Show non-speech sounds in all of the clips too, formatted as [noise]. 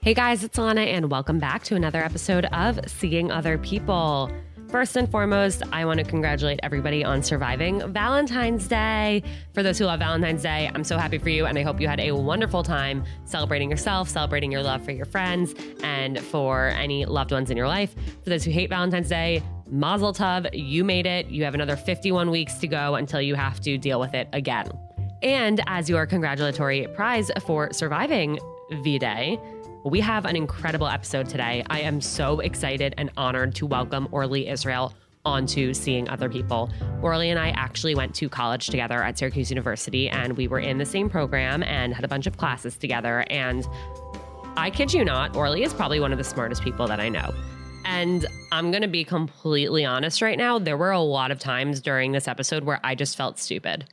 Hey guys, it's Alana, and welcome back to another episode of Seeing Other People. First and foremost, I want to congratulate everybody on surviving Valentine's Day. For those who love Valentine's Day, I'm so happy for you, and I hope you had a wonderful time celebrating yourself, celebrating your love for your friends, and for any loved ones in your life. For those who hate Valentine's Day, Mazel Tov, you made it. You have another 51 weeks to go until you have to deal with it again. And as your congratulatory prize for surviving V Day, we have an incredible episode today. I am so excited and honored to welcome Orly Israel onto Seeing Other People. Orly and I actually went to college together at Syracuse University, and we were in the same program and had a bunch of classes together. And I kid you not, Orly is probably one of the smartest people that I know. And I'm going to be completely honest right now. There were a lot of times during this episode where I just felt stupid.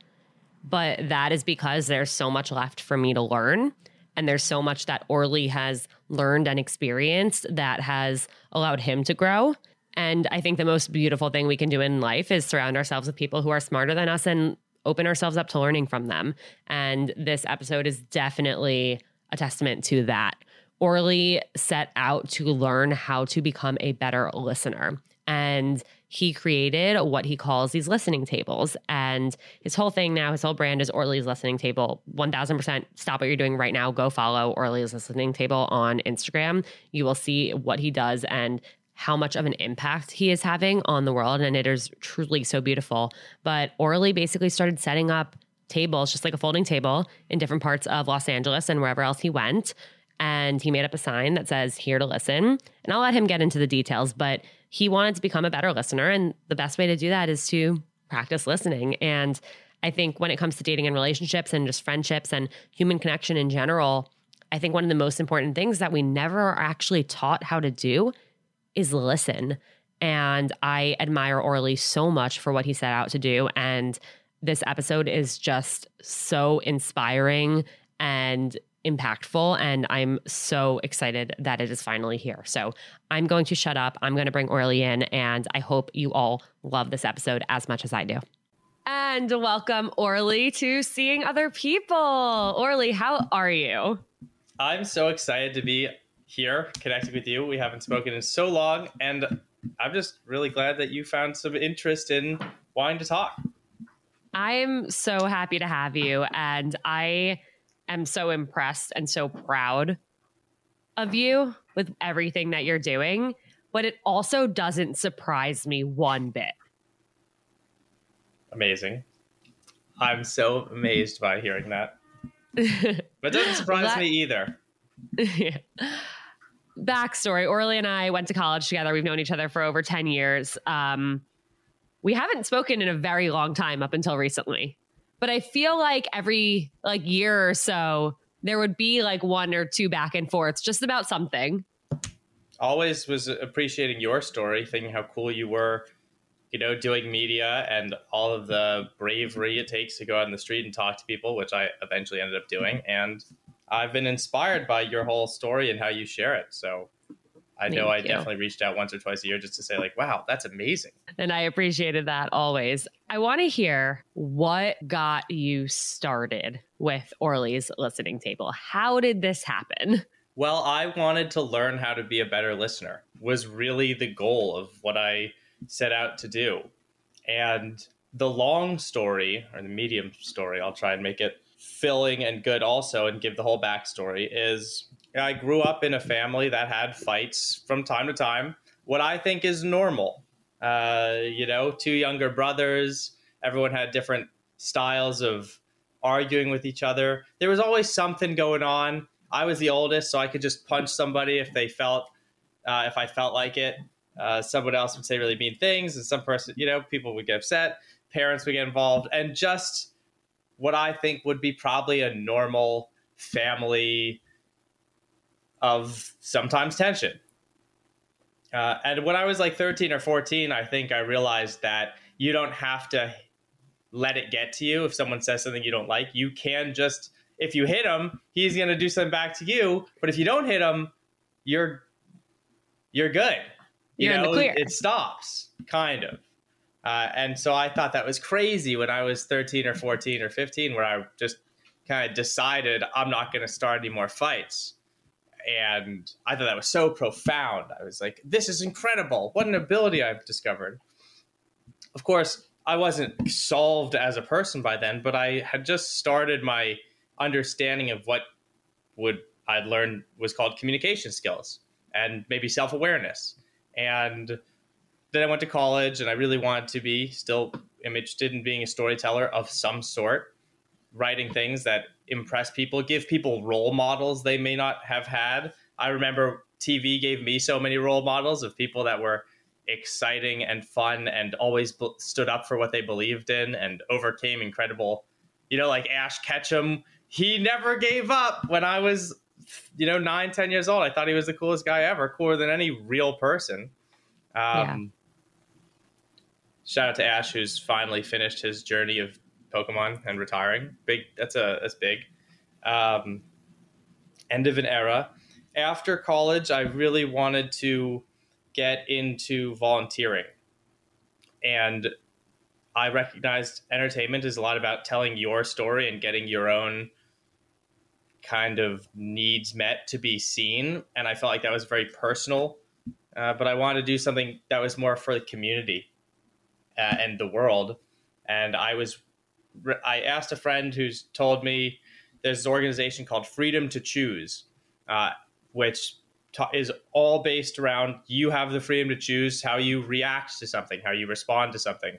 But that is because there's so much left for me to learn. And there's so much that Orly has learned and experienced that has allowed him to grow. And I think the most beautiful thing we can do in life is surround ourselves with people who are smarter than us and open ourselves up to learning from them. And this episode is definitely a testament to that. Orly set out to learn how to become a better listener. And he created what he calls these listening tables. And his whole thing now, his whole brand is Orly's Listening Table. 1000% stop what you're doing right now. Go follow Orly's Listening Table on Instagram. You will see what he does and how much of an impact he is having on the world. And it is truly so beautiful. But Orly basically started setting up tables, just like a folding table, in different parts of Los Angeles and wherever else he went. And he made up a sign that says, Here to listen. And I'll let him get into the details, but he wanted to become a better listener. And the best way to do that is to practice listening. And I think when it comes to dating and relationships and just friendships and human connection in general, I think one of the most important things that we never are actually taught how to do is listen. And I admire Orly so much for what he set out to do. And this episode is just so inspiring and impactful. And I'm so excited that it is finally here. So I'm going to shut up. I'm going to bring Orly in, and I hope you all love this episode as much as I do. And welcome, Orly, to Seeing Other People. Orly, how are you? I'm so excited to be here connecting with you. We haven't spoken in so long, and I'm just really glad that you found some interest in wanting to talk. I'm so happy to have you. And I am so impressed and so proud of you with everything that you're doing, but it also doesn't surprise me one bit. Amazing. I'm so amazed by hearing that. [laughs] but it doesn't surprise that, me either. yeah. [laughs] Backstory Orly and I went to college together. We've known each other for over 10 years. Um, we haven't spoken in a very long time up until recently but I feel like every like year or so there would be like one or two back and forths just about something. Always was appreciating your story, thinking how cool you were you know, doing media and all of the bravery it takes to go out in the street and talk to people, which I eventually ended up doing. And I've been inspired by your whole story and how you share it. So I know Thank I you. definitely reached out once or twice a year just to say, like, wow, that's amazing. And I appreciated that always. I want to hear what got you started with Orly's listening table. How did this happen? Well, I wanted to learn how to be a better listener, was really the goal of what I set out to do. And the long story, or the medium story, I'll try and make it filling and good also and give the whole backstory, is I grew up in a family that had fights from time to time. What I think is normal. Uh, you know, two younger brothers, everyone had different styles of arguing with each other. There was always something going on. I was the oldest, so I could just punch somebody if they felt, uh, if I felt like it. Uh, someone else would say really mean things, and some person, you know, people would get upset. Parents would get involved, and just what I think would be probably a normal family of sometimes tension. Uh, and when I was like 13 or 14, I think I realized that you don't have to let it get to you if someone says something you don't like. You can just, if you hit him, he's going to do something back to you. But if you don't hit him, you're you're good. You you're know, it stops, kind of. Uh, and so I thought that was crazy when I was 13 or 14 or 15, where I just kind of decided I'm not going to start any more fights and I thought that was so profound. I was like, this is incredible. What an ability I've discovered. Of course, I wasn't solved as a person by then, but I had just started my understanding of what would I'd learned was called communication skills and maybe self-awareness. And then I went to college and I really wanted to be still interested in being a storyteller of some sort, writing things that impress people, give people role models they may not have had. I remember TV gave me so many role models of people that were exciting and fun and always b- stood up for what they believed in and overcame incredible, you know, like Ash Ketchum. He never gave up when I was, you know, nine, ten years old. I thought he was the coolest guy ever, cooler than any real person. Um, yeah. Shout out to Ash, who's finally finished his journey of Pokemon and retiring. Big. That's a that's big. Um, end of an era. After college, I really wanted to get into volunteering, and I recognized entertainment is a lot about telling your story and getting your own kind of needs met to be seen. And I felt like that was very personal. Uh, but I wanted to do something that was more for the community uh, and the world. And I was I asked a friend who's told me there's an organization called Freedom to Choose, uh, which ta- is all based around you have the freedom to choose how you react to something, how you respond to something.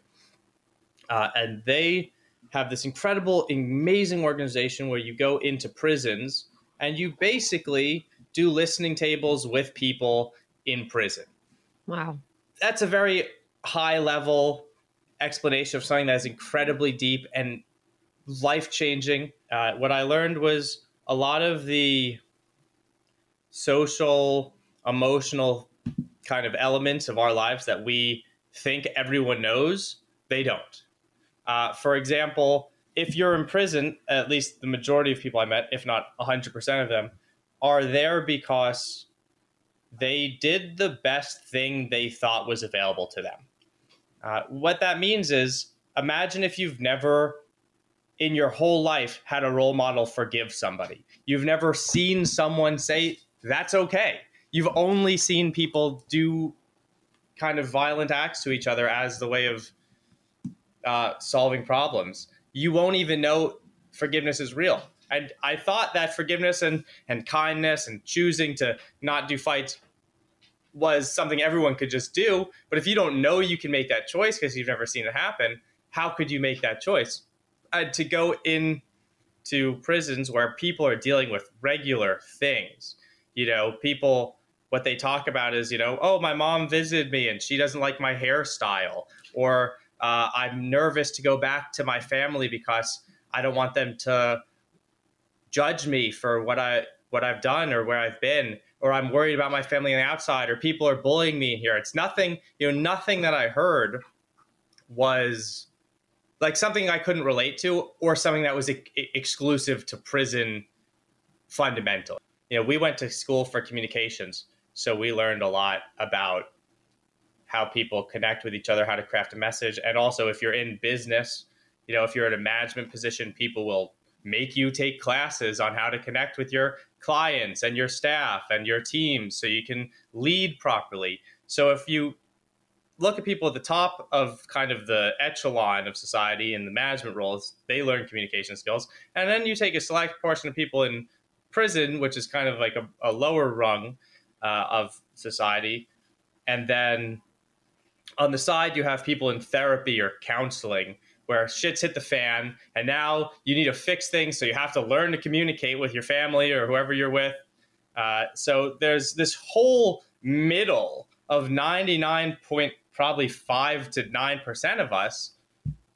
Uh, and they have this incredible, amazing organization where you go into prisons and you basically do listening tables with people in prison. Wow. That's a very high level explanation of something that is incredibly deep and life changing. Uh, what I learned was a lot of the social, emotional kind of elements of our lives that we think everyone knows, they don't. Uh, for example, if you're in prison, at least the majority of people I met, if not 100% of them, are there because they did the best thing they thought was available to them. Uh, what that means is imagine if you've never in your whole life had a role model forgive somebody. You've never seen someone say, that's okay. You've only seen people do kind of violent acts to each other as the way of uh, solving problems. You won't even know forgiveness is real. And I thought that forgiveness and, and kindness and choosing to not do fights was something everyone could just do. But if you don't know you can make that choice because you've never seen it happen, how could you make that choice? Uh, to go in to prisons where people are dealing with regular things, you know, people what they talk about is, you know, oh, my mom visited me and she doesn't like my hairstyle, or uh, I'm nervous to go back to my family because I don't want them to judge me for what I what I've done or where I've been or I'm worried about my family on the outside, or people are bullying me here. It's nothing, you know, nothing that I heard was like something I couldn't relate to or something that was exclusive to prison fundamental. You know, we went to school for communications, so we learned a lot about how people connect with each other, how to craft a message, and also if you're in business, you know, if you're in a management position, people will make you take classes on how to connect with your clients and your staff and your teams so you can lead properly. So if you look at people at the top of kind of the echelon of society in the management roles, they learn communication skills. And then you take a select portion of people in prison, which is kind of like a, a lower rung uh, of society. And then on the side, you have people in therapy or counseling where shit's hit the fan. And now you need to fix things. So you have to learn to communicate with your family or whoever you're with. Uh, so there's this whole middle of 99 point probably five to nine percent of us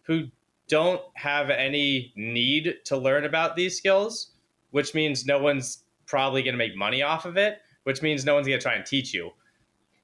who don't have any need to learn about these skills, which means no one's probably going to make money off of it, which means no one's going to try and teach you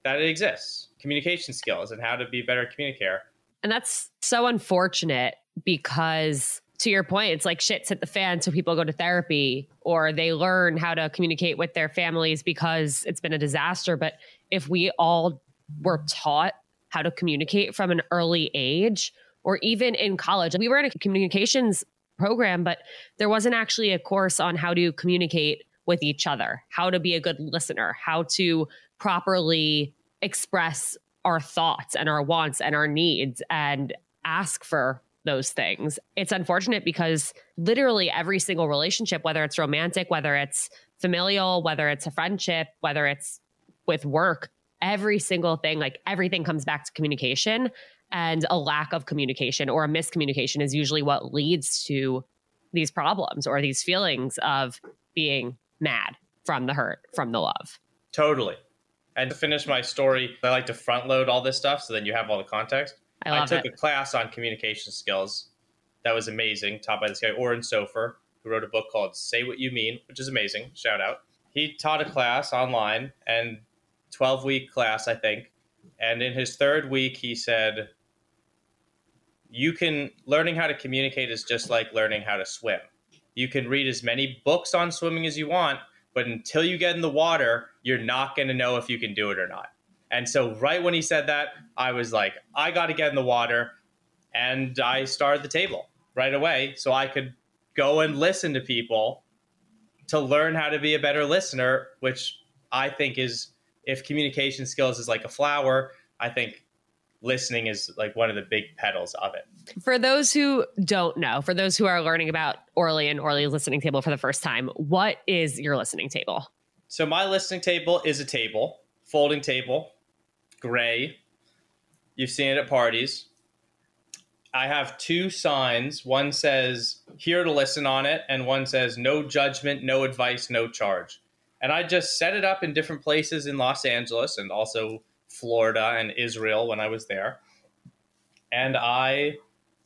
that it exists communication skills and how to be a better communicator. And that's so unfortunate because to your point, it's like shit's hit the fan. So people go to therapy or they learn how to communicate with their families because it's been a disaster. But if we all were taught how to communicate from an early age or even in college. We were in a communications program, but there wasn't actually a course on how to communicate with each other, how to be a good listener, how to properly express our thoughts and our wants and our needs and ask for those things. It's unfortunate because literally every single relationship, whether it's romantic, whether it's familial, whether it's a friendship, whether it's with work, every single thing, like everything comes back to communication. And a lack of communication or a miscommunication is usually what leads to these problems or these feelings of being mad from the hurt, from the love. Totally. And to finish my story, I like to front load all this stuff so then you have all the context. I, I took it. a class on communication skills that was amazing, taught by this guy, Oren Sofer, who wrote a book called Say What You Mean, which is amazing. Shout out. He taught a class online, and 12 week class, I think. And in his third week, he said, You can, learning how to communicate is just like learning how to swim. You can read as many books on swimming as you want, but until you get in the water, you're not going to know if you can do it or not. And so, right when he said that, I was like, I got to get in the water. And I started the table right away so I could go and listen to people to learn how to be a better listener, which I think is if communication skills is like a flower, I think listening is like one of the big petals of it. For those who don't know, for those who are learning about Orly and Orly's listening table for the first time, what is your listening table? So my listening table is a table, folding table, gray. You've seen it at parties. I have two signs. One says here to listen on it, and one says no judgment, no advice, no charge and I just set it up in different places in Los Angeles and also Florida and Israel when I was there. And I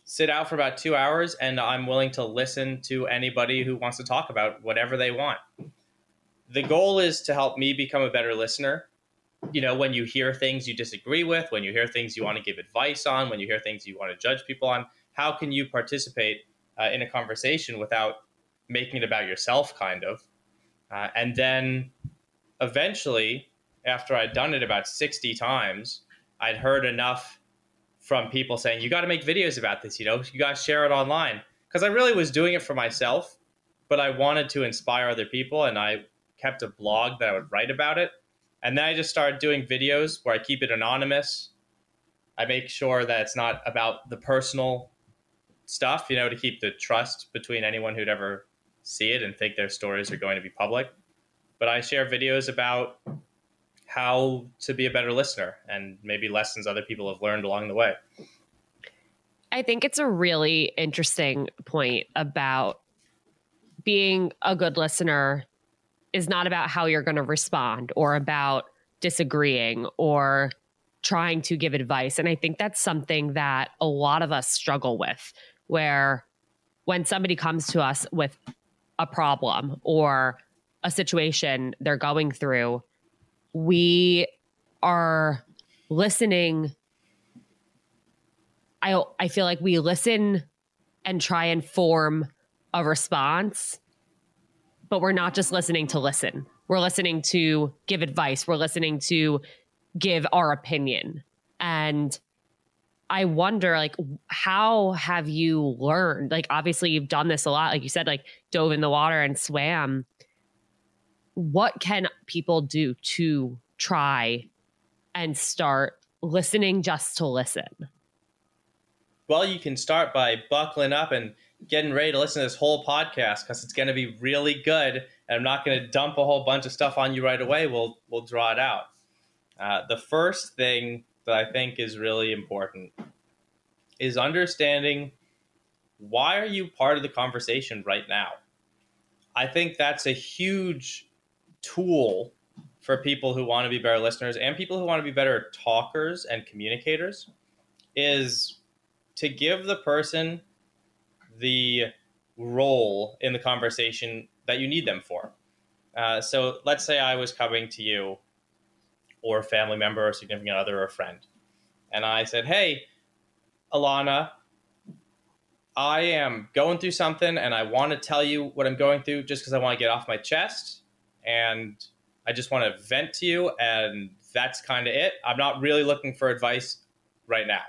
sit out for about two hours and I'm willing to listen to anybody who wants to talk about whatever they want. The goal is to help me become a better listener. You know, when you hear things you disagree with, when you hear things you want to give advice on, when you hear things you want to judge people on, how can you participate uh, in a conversation without making it about yourself, kind of? Uh, and then eventually, after I'd done it about 60 times, I'd heard enough from people saying, you got to make videos about this, you know, you got to share it online. Because I really was doing it for myself, but I wanted to inspire other people. And I kept a blog that I would write about it. And then I just started doing videos where I keep it anonymous. I make sure that it's not about the personal stuff, you know, to keep the trust between anyone who'd ever see it and think their stories are going to be public. But I share videos about how to be a better listener and maybe lessons other people have learned along the way. I think it's a really interesting point about being a good listener is not about how you're going to respond or about disagreeing or trying to give advice. And I think that's something that a lot of us struggle with, where when somebody comes to us with a problem or a situation they're going through, we are listening I I feel like we listen and try and form a response, but we're not just listening to listen. We're listening to give advice. We're listening to give our opinion. And I wonder, like, how have you learned? Like, obviously, you've done this a lot. Like you said, like, dove in the water and swam. What can people do to try and start listening just to listen? Well, you can start by buckling up and getting ready to listen to this whole podcast because it's going to be really good. And I'm not going to dump a whole bunch of stuff on you right away. We'll we'll draw it out. Uh, the first thing that I think is really important is understanding why are you part of the conversation right now. I think that's a huge tool for people who want to be better listeners and people who want to be better talkers and communicators is to give the person the role in the conversation that you need them for. Uh, so let's say I was coming to you or a family member or significant other or a friend, and I said, Hey, Alana, I am going through something and I want to tell you what I'm going through just because I want to get off my chest. And I just want to vent to you. And that's kind of it. I'm not really looking for advice right now.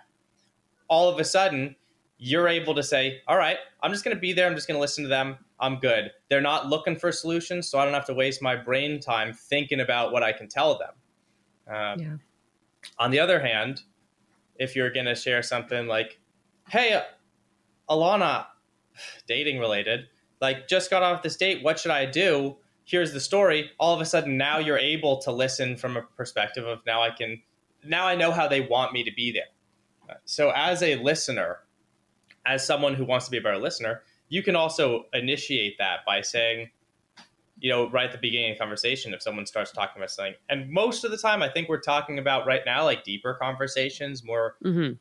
All of a sudden, you're able to say, All right, I'm just going to be there. I'm just going to listen to them. I'm good. They're not looking for solutions, so I don't have to waste my brain time thinking about what I can tell them. Um, yeah. On the other hand, if you're going to share something like, Hey, Alana, [sighs] dating related, like just got off this date, what should I do? Here's the story. All of a sudden, now you're able to listen from a perspective of now I can, now I know how they want me to be there. So, as a listener, as someone who wants to be a better listener, you can also initiate that by saying, you know, right at the beginning of the conversation, if someone starts talking about something, and most of the time, I think we're talking about right now, like deeper conversations, more mm-hmm.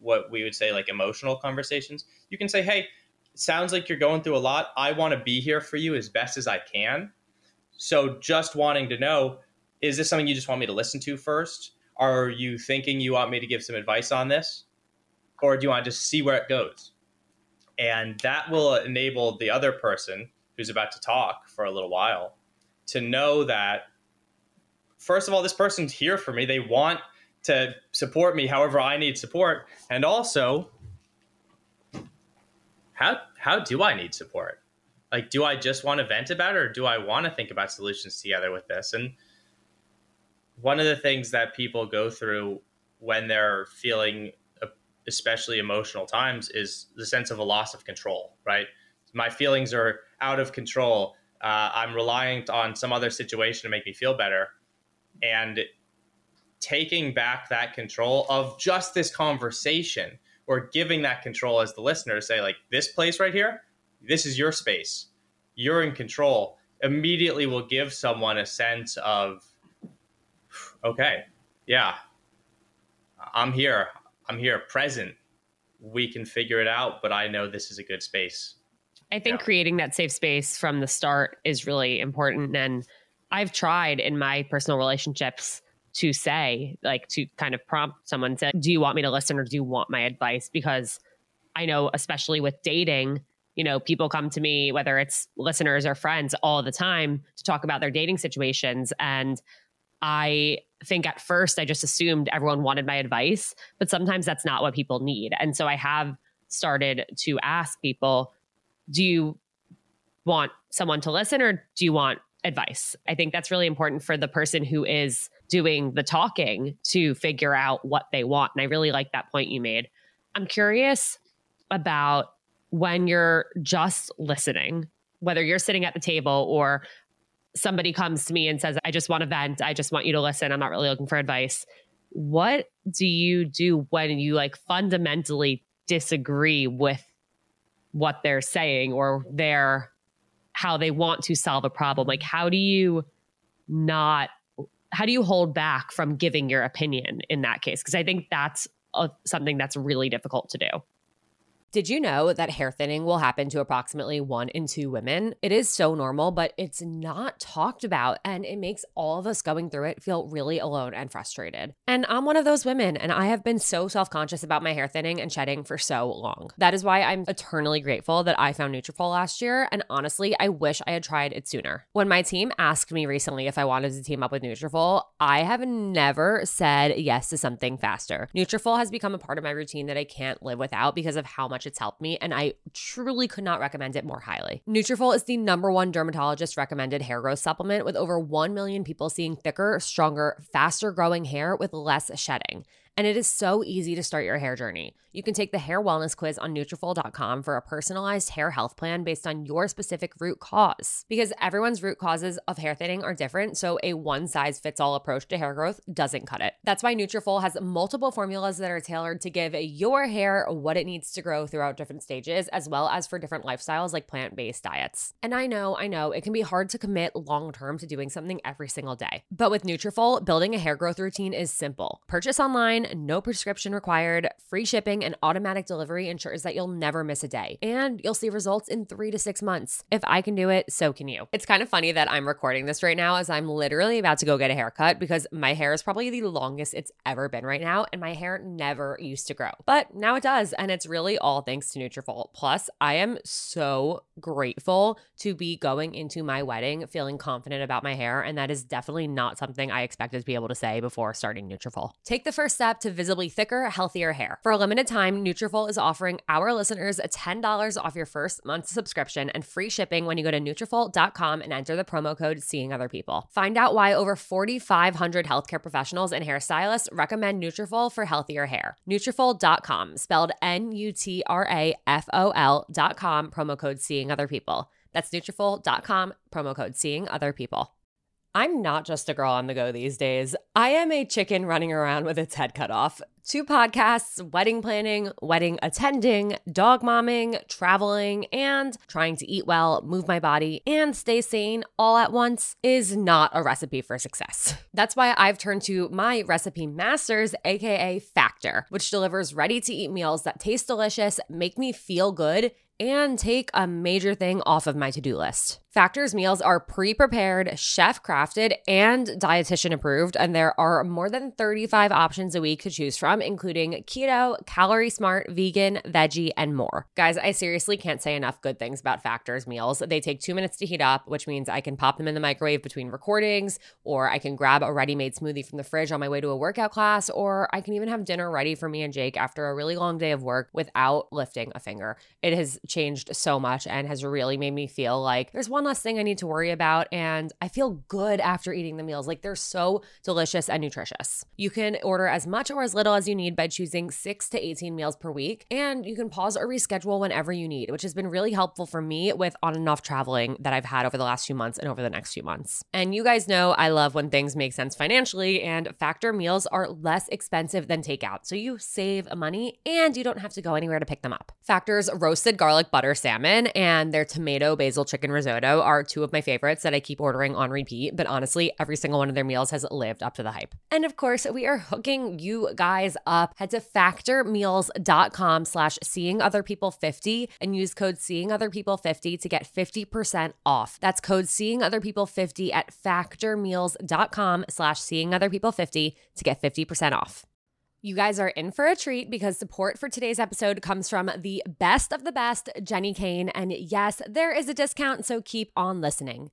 what we would say like emotional conversations. You can say, hey, sounds like you're going through a lot. I want to be here for you as best as I can. So just wanting to know, is this something you just want me to listen to first? Are you thinking you want me to give some advice on this? or do you want to just see where it goes? And that will enable the other person who's about to talk for a little while to know that, first of all, this person's here for me. They want to support me however I need support. And also, how, how do I need support? Like, do I just want to vent about it or do I want to think about solutions together with this? And one of the things that people go through when they're feeling especially emotional times, is the sense of a loss of control, right? My feelings are out of control. Uh, I'm relying on some other situation to make me feel better. And taking back that control of just this conversation or giving that control as the listener to say, like, this place right here, this is your space. You're in control. Immediately will give someone a sense of, okay, yeah, I'm here. I'm here present. We can figure it out, but I know this is a good space. I think yeah. creating that safe space from the start is really important. And I've tried in my personal relationships to say, like, to kind of prompt someone to, do you want me to listen or do you want my advice? Because I know, especially with dating, you know, people come to me, whether it's listeners or friends, all the time to talk about their dating situations. And I think at first I just assumed everyone wanted my advice, but sometimes that's not what people need. And so I have started to ask people, do you want someone to listen or do you want advice? I think that's really important for the person who is doing the talking to figure out what they want. And I really like that point you made. I'm curious about when you're just listening, whether you're sitting at the table or somebody comes to me and says, I just want to vent, I just want you to listen, I'm not really looking for advice. What do you do when you like fundamentally disagree with what they're saying or their how they want to solve a problem? Like, how do you not, how do you hold back from giving your opinion in that case? Because I think that's a, something that's really difficult to do. Did you know that hair thinning will happen to approximately one in two women? It is so normal, but it's not talked about, and it makes all of us going through it feel really alone and frustrated. And I'm one of those women, and I have been so self conscious about my hair thinning and shedding for so long. That is why I'm eternally grateful that I found Nutrafol last year, and honestly, I wish I had tried it sooner. When my team asked me recently if I wanted to team up with Nutrafol, I have never said yes to something faster. Nutrafol has become a part of my routine that I can't live without because of how much it's helped me, and I truly could not recommend it more highly. Nutrafol is the number one dermatologist recommended hair growth supplement with over 1 million people seeing thicker, stronger, faster growing hair with less shedding. And it is so easy to start your hair journey. You can take the hair wellness quiz on Nutrafol.com for a personalized hair health plan based on your specific root cause. Because everyone's root causes of hair thinning are different, so a one size fits all approach to hair growth doesn't cut it. That's why Nutrafol has multiple formulas that are tailored to give your hair what it needs to grow throughout different stages, as well as for different lifestyles like plant based diets. And I know, I know, it can be hard to commit long term to doing something every single day. But with Nutrafol, building a hair growth routine is simple. Purchase online no prescription required, free shipping, and automatic delivery ensures that you'll never miss a day. And you'll see results in three to six months. If I can do it, so can you. It's kind of funny that I'm recording this right now as I'm literally about to go get a haircut because my hair is probably the longest it's ever been right now, and my hair never used to grow. But now it does, and it's really all thanks to Nutrafol. Plus, I am so grateful to be going into my wedding feeling confident about my hair, and that is definitely not something I expected to be able to say before starting Nutrafol. Take the first step to visibly thicker, healthier hair. For a limited time, Nutrafol is offering our listeners $10 off your first month's subscription and free shipping when you go to Nutrafol.com and enter the promo code Seeing Other People. Find out why over 4,500 healthcare professionals and hairstylists recommend Nutrafol for healthier hair. Nutrafol.com, spelled N-U-T-R-A-F-O-L.com, promo code Seeing Other People. That's Nutrafol.com, promo code Seeing Other People. I'm not just a girl on the go these days. I am a chicken running around with its head cut off. Two podcasts, wedding planning, wedding attending, dog momming, traveling, and trying to eat well, move my body, and stay sane all at once is not a recipe for success. That's why I've turned to my recipe masters, aka Factor, which delivers ready to eat meals that taste delicious, make me feel good, and take a major thing off of my to do list. Factor's meals are pre prepared, chef crafted, and dietitian approved, and there are more than 35 options a week to choose from, including keto, calorie smart, vegan, veggie, and more. Guys, I seriously can't say enough good things about Factor's meals. They take two minutes to heat up, which means I can pop them in the microwave between recordings, or I can grab a ready made smoothie from the fridge on my way to a workout class, or I can even have dinner ready for me and Jake after a really long day of work without lifting a finger. It has changed so much and has really made me feel like there's one less thing I need to worry about. And I feel good after eating the meals. Like they're so delicious and nutritious. You can order as much or as little you need by choosing six to 18 meals per week. And you can pause or reschedule whenever you need, which has been really helpful for me with on and off traveling that I've had over the last few months and over the next few months. And you guys know I love when things make sense financially, and Factor meals are less expensive than takeout. So you save money and you don't have to go anywhere to pick them up. Factor's roasted garlic butter salmon and their tomato basil chicken risotto are two of my favorites that I keep ordering on repeat, but honestly, every single one of their meals has lived up to the hype. And of course, we are hooking you guys up. Head to factormeals.com slash seeing other people 50 and use code seeing other people 50 to get 50% off. That's code seeing other people 50 at factormeals.com slash seeing other people 50 to get 50% off. You guys are in for a treat because support for today's episode comes from the best of the best, Jenni Kayne. And yes, there is a discount, so keep on listening.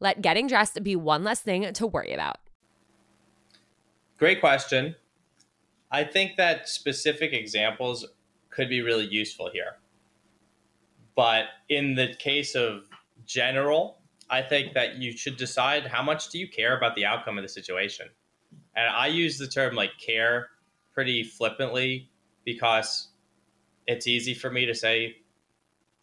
Let getting dressed be one less thing to worry about. Great question. I think that specific examples could be really useful here. But in the case of general, I think that you should decide how much do you care about the outcome of the situation. And I use the term like care pretty flippantly because it's easy for me to say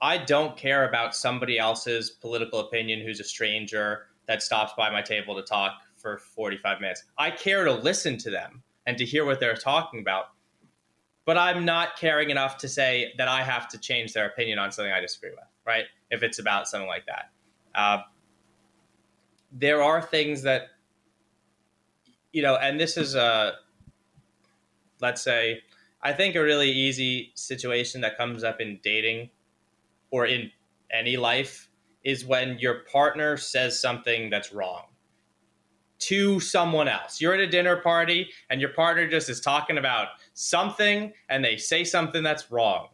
I don't care about somebody else's political opinion who's a stranger that stops by my table to talk for 45 minutes. I care to listen to them and to hear what they're talking about. But I'm not caring enough to say that I have to change their opinion on something I disagree with, right? If it's about something like that. Uh, there are things that, you know, and this is a, let's say, I think a really easy situation that comes up in dating or in any life is when your partner says something that's wrong to someone else. You're at a dinner party and your partner just is talking about something and they say something that's wrong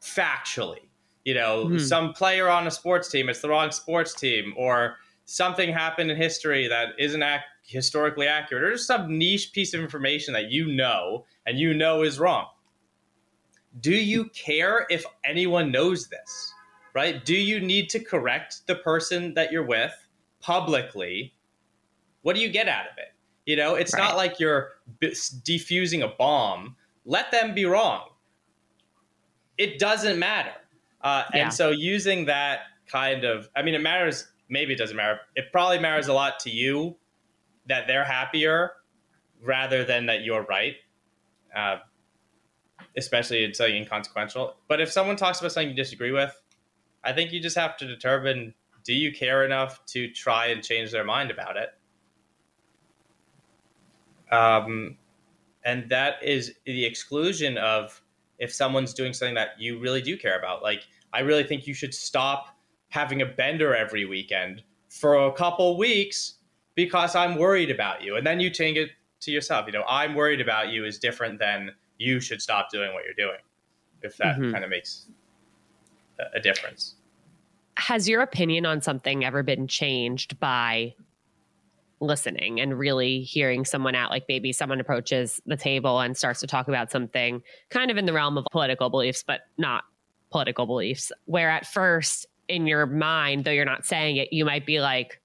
factually. You know, mm-hmm. some player on a sports team, it's the wrong sports team, or something happened in history that isn't ac- historically accurate, or just some niche piece of information that you know and you know is wrong do you care if anyone knows this? Right? Do you need to correct the person that you're with publicly? What do you get out of it? You know, it's right. not like you're defusing a bomb. Let them be wrong. It doesn't matter. Uh, yeah. And so using that kind of, I mean, it matters. Maybe it doesn't matter. It probably matters a lot to you that they're happier rather than that you're right. Uh, especially in something inconsequential. But if someone talks about something you disagree with, I think you just have to determine do you care enough to try and change their mind about it? Um, and that is the exclusion of if someone's doing something that you really do care about. Like, I really think you should stop having a bender every weekend for a couple weeks because I'm worried about you. And then you change it to yourself. You know, I'm worried about you is different than you should stop doing what you're doing if that mm-hmm. kind of makes a difference has your opinion on something ever been changed by listening and really hearing someone out like maybe someone approaches the table and starts to talk about something kind of in the realm of political beliefs but not political beliefs where at first in your mind though you're not saying it you might be like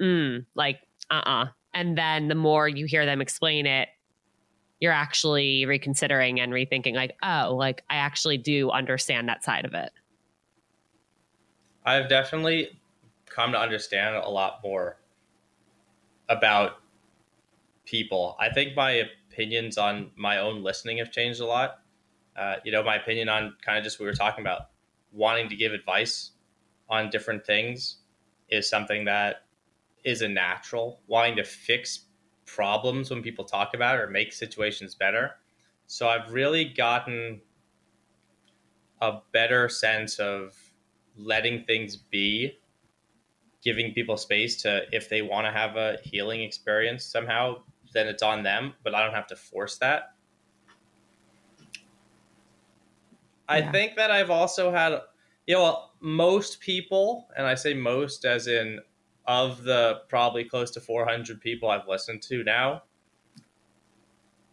mm like uh-uh and then the more you hear them explain it you're actually reconsidering and rethinking like oh like i actually do understand that side of it. I've definitely come to understand a lot more about people. I think my opinions on my own listening have changed a lot. Uh, you know my opinion on kind of just what we were talking about wanting to give advice on different things is something that is a natural. Wanting to fix problems when people talk about it or make situations better. So I've really gotten a better sense of letting things be, giving people space to, if they want to have a healing experience somehow, then it's on them, but I don't have to force that. I think that I've also had, you know, most people, and I say most as in of the probably close to 400 people I've listened to now,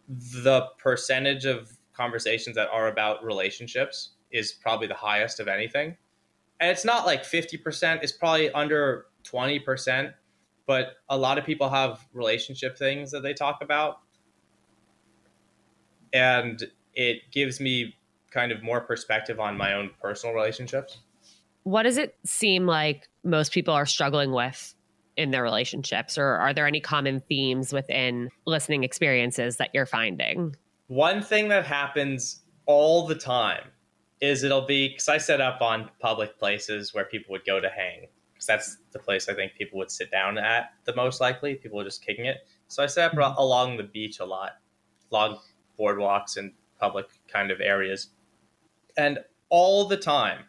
the percentage of conversations that are about relationships is probably the highest of anything. And it's not like 50%, it's probably under 20%, but a lot of people have relationship things that they talk about. And it gives me kind of more perspective on my own personal relationships what does it seem like most people are struggling with in their relationships or are there any common themes within listening experiences that you're finding one thing that happens all the time is it'll be because i set up on public places where people would go to hang because that's the place I think people would sit down at the most likely. People are just kicking it. So I sat Mm-hmm. along the beach a lot, along boardwalks and public kind of areas. And all the time,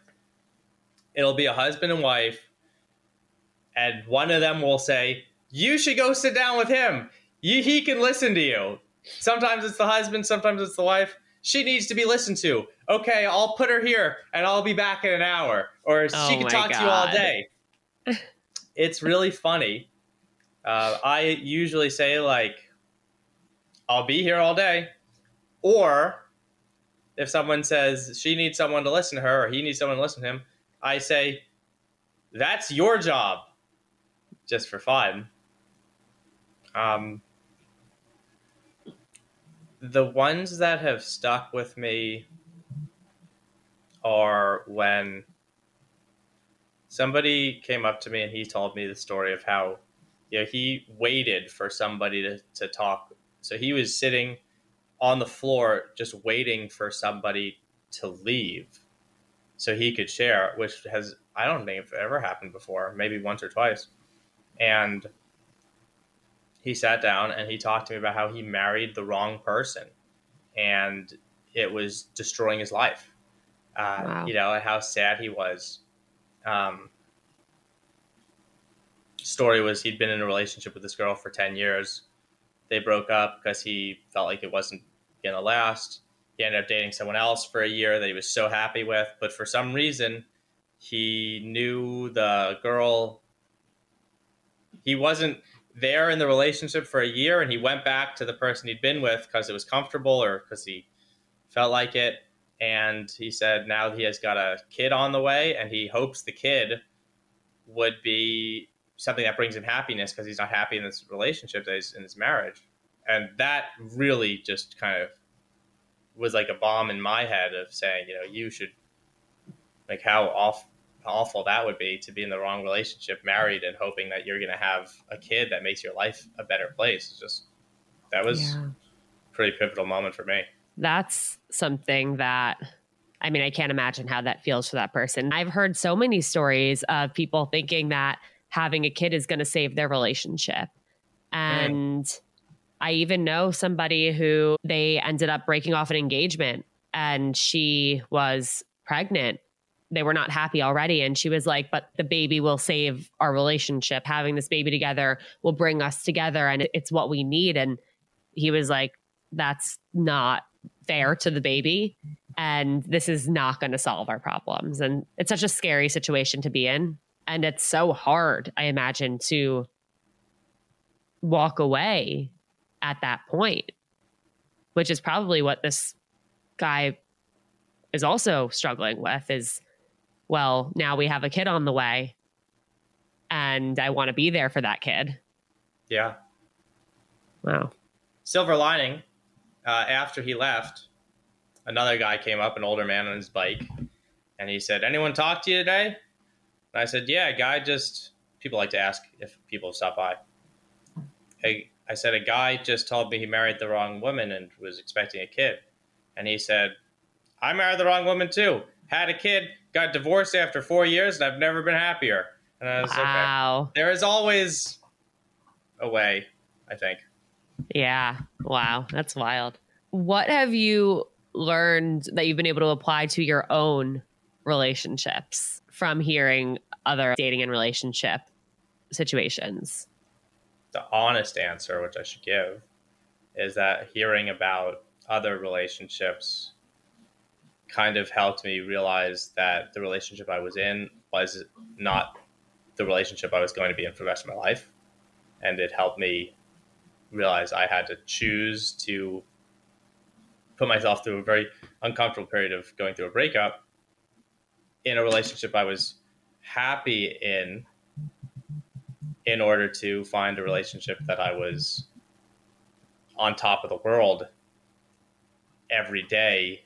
it'll be a husband and wife, and one of them will say, You should go sit down with him. You, he can listen to you. Sometimes it's the husband, sometimes it's the wife. She needs to be listened to. Okay, I'll put her here and I'll be back in an hour. Or Oh she can talk to you all day. [laughs] it's really funny. Uh, I usually say, like, I'll be here all day. Or if someone says she needs someone to listen to her or he needs someone to listen to him, I say, that's your job, just for fun. Um, the ones that have stuck with me are when somebody came up to me and he told me the story of how you know he waited for somebody to, to talk. So he was sitting on the floor just waiting for somebody to leave so he could share which has i don't think ever happened before maybe once or twice. And he sat down and he talked to me about how he married the wrong person and it was destroying his life. Uh, Wow. you know and how sad he was. Um, story was he'd been in a relationship with this girl for 10 years. They broke up because he felt like it wasn't gonna last he ended up dating someone else for a year that he was so happy with but for some reason he knew the girl. He wasn't there in the relationship for a year and he went back to the person he'd been with because it was comfortable or because he felt like it. And he said now he has got a kid on the way and he hopes the kid would be something that brings him happiness because he's not happy in this relationship that he's in his marriage. And that really just kind of was like a bomb in my head of saying you know you should like how off awful that would be to be in the wrong relationship married and hoping that you're going to have a kid that makes your life a better place it's just that was Yeah. a pretty pivotal moment for me That's something that I mean, I can't imagine how that feels for that person. I've heard so many stories of people thinking that having a kid is going to save their relationship. Mm. And I even know somebody who they ended up breaking off an engagement and she was pregnant. They were not happy already. And she was like, but the baby will save our relationship. Having this baby together will bring us together and it's what we need. And he was like, that's not fair to the baby. And this is not going to solve our problems. And it's such a scary situation to be in. And it's so hard, I imagine, to walk away at that point, which is probably what this guy is also struggling with is well, now we have a kid on the way and I want to be there for that kid. yeah Wow. silver lining uh, after he left another guy came up an older man on his bike and he said anyone talk to you today and i said yeah guy just people like to ask if people stop by I, I said a guy just told me he married the wrong woman and was expecting a kid and he said i married the wrong woman too had a kid got divorced after four years and i've never been happier and i was okay Wow. there is always a way i think Yeah. Wow. That's wild. What have you learned that you've been able to apply to your own relationships from hearing other dating and relationship situations? The honest answer, which I should give, is that hearing about other relationships kind of helped me realize that the relationship I was in was not the relationship I was going to be in for the rest of my life. And it helped me realize I had to choose to put myself through a very uncomfortable period of going through a breakup in a relationship I was happy in in order to find a relationship that I was on top of the world every day,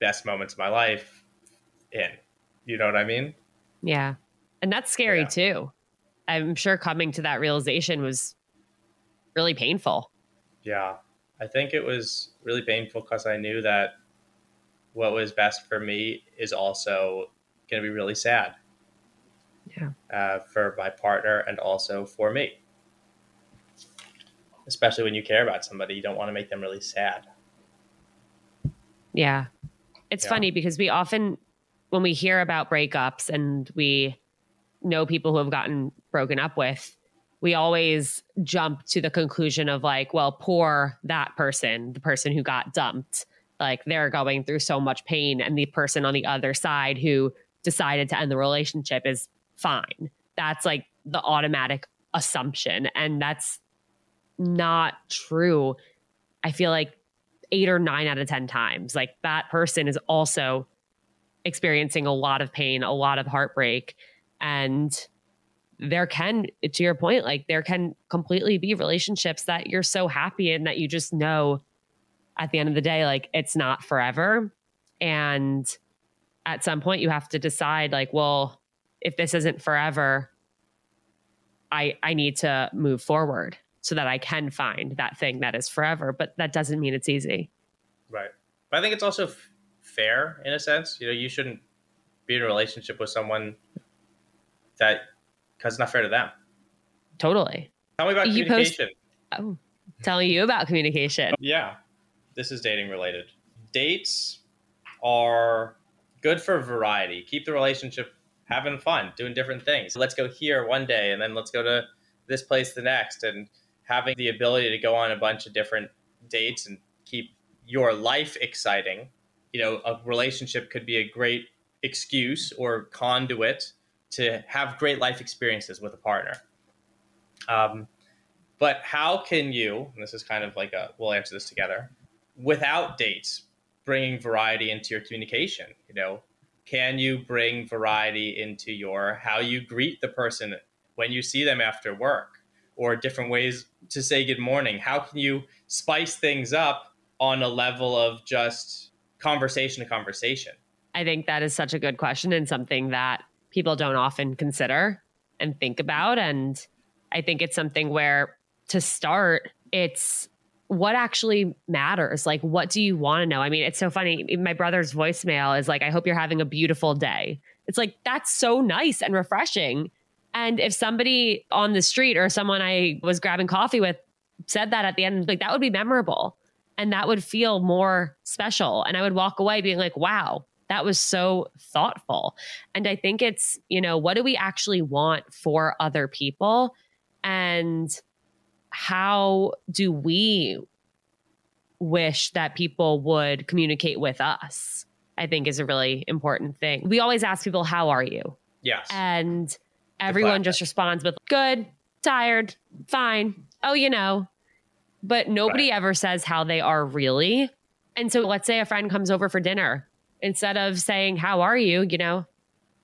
best moments of my life in. You know what I mean? Yeah. And that's scary Yeah. too. I'm sure coming to that realization was really painful. Yeah. I think it was really painful because I knew that what was best for me is also going to be really sad. Yeah. Uh, for my partner and also for me. Especially when you care about somebody, you don't want to make them really sad. Yeah. It's Yeah. funny because we often, when we hear about breakups and we know people who have gotten broken up with, we always jump to the conclusion of like, well, poor that person, the person who got dumped. Like they're going through so much pain, and the person on the other side who decided to end the relationship is fine. That's like the automatic assumption. And that's not true. I feel like eight or nine out of 10 times. Like that person is also experiencing a lot of pain, a lot of heartbreak. And there can, to your point, like there can completely be relationships that you're so happy in that you just know at the end of the day, like it's not forever. And at some point, you have to decide, like, well, if this isn't forever, I I need to move forward so that I can find that thing that is forever. But that doesn't mean it's easy. Right. But I think it's also f- fair in a sense. You know, you shouldn't be in a relationship with someone that because it's not fair to them. Totally. Tell me about You post- communication. Oh, telling you about communication. [laughs] Yeah, this is dating related. Dates are good for variety. Keep the relationship having fun, doing different things. Let's go here one day and then let's go to this place the next and having the ability to go on a bunch of different dates and keep your life exciting. You know, a relationship could be a great excuse or conduit to have great life experiences with a partner. Um, but how can you, and this is kind of like a, we'll answer this together, without dates, bringing variety into your communication? You know, can you bring variety into your how you greet the person when you see them after work or different ways to say good morning? How can you spice things up on a level of just conversation to conversation? I think that is such a good question and something that people don't often consider and think about. And I think it's something where to start, it's what actually matters. Like, what do you want to know? I mean, it's so funny. My brother's voicemail is like, I hope you're having a beautiful day. It's like, that's so nice and refreshing. And if somebody on the street or someone I was grabbing coffee with said that at the end, like, that would be memorable and that would feel more special. And I would walk away being like, wow, that was so thoughtful. And I think it's, you know, what do we actually want for other people? And how do we wish that people would communicate with us? I think is a really important thing. We always ask people, How are you? Yes. And everyone just responds with good, tired, fine. Oh, you know. But nobody ever says how they are really. And so let's say a friend comes over for dinner. Instead of saying, How are you? You know,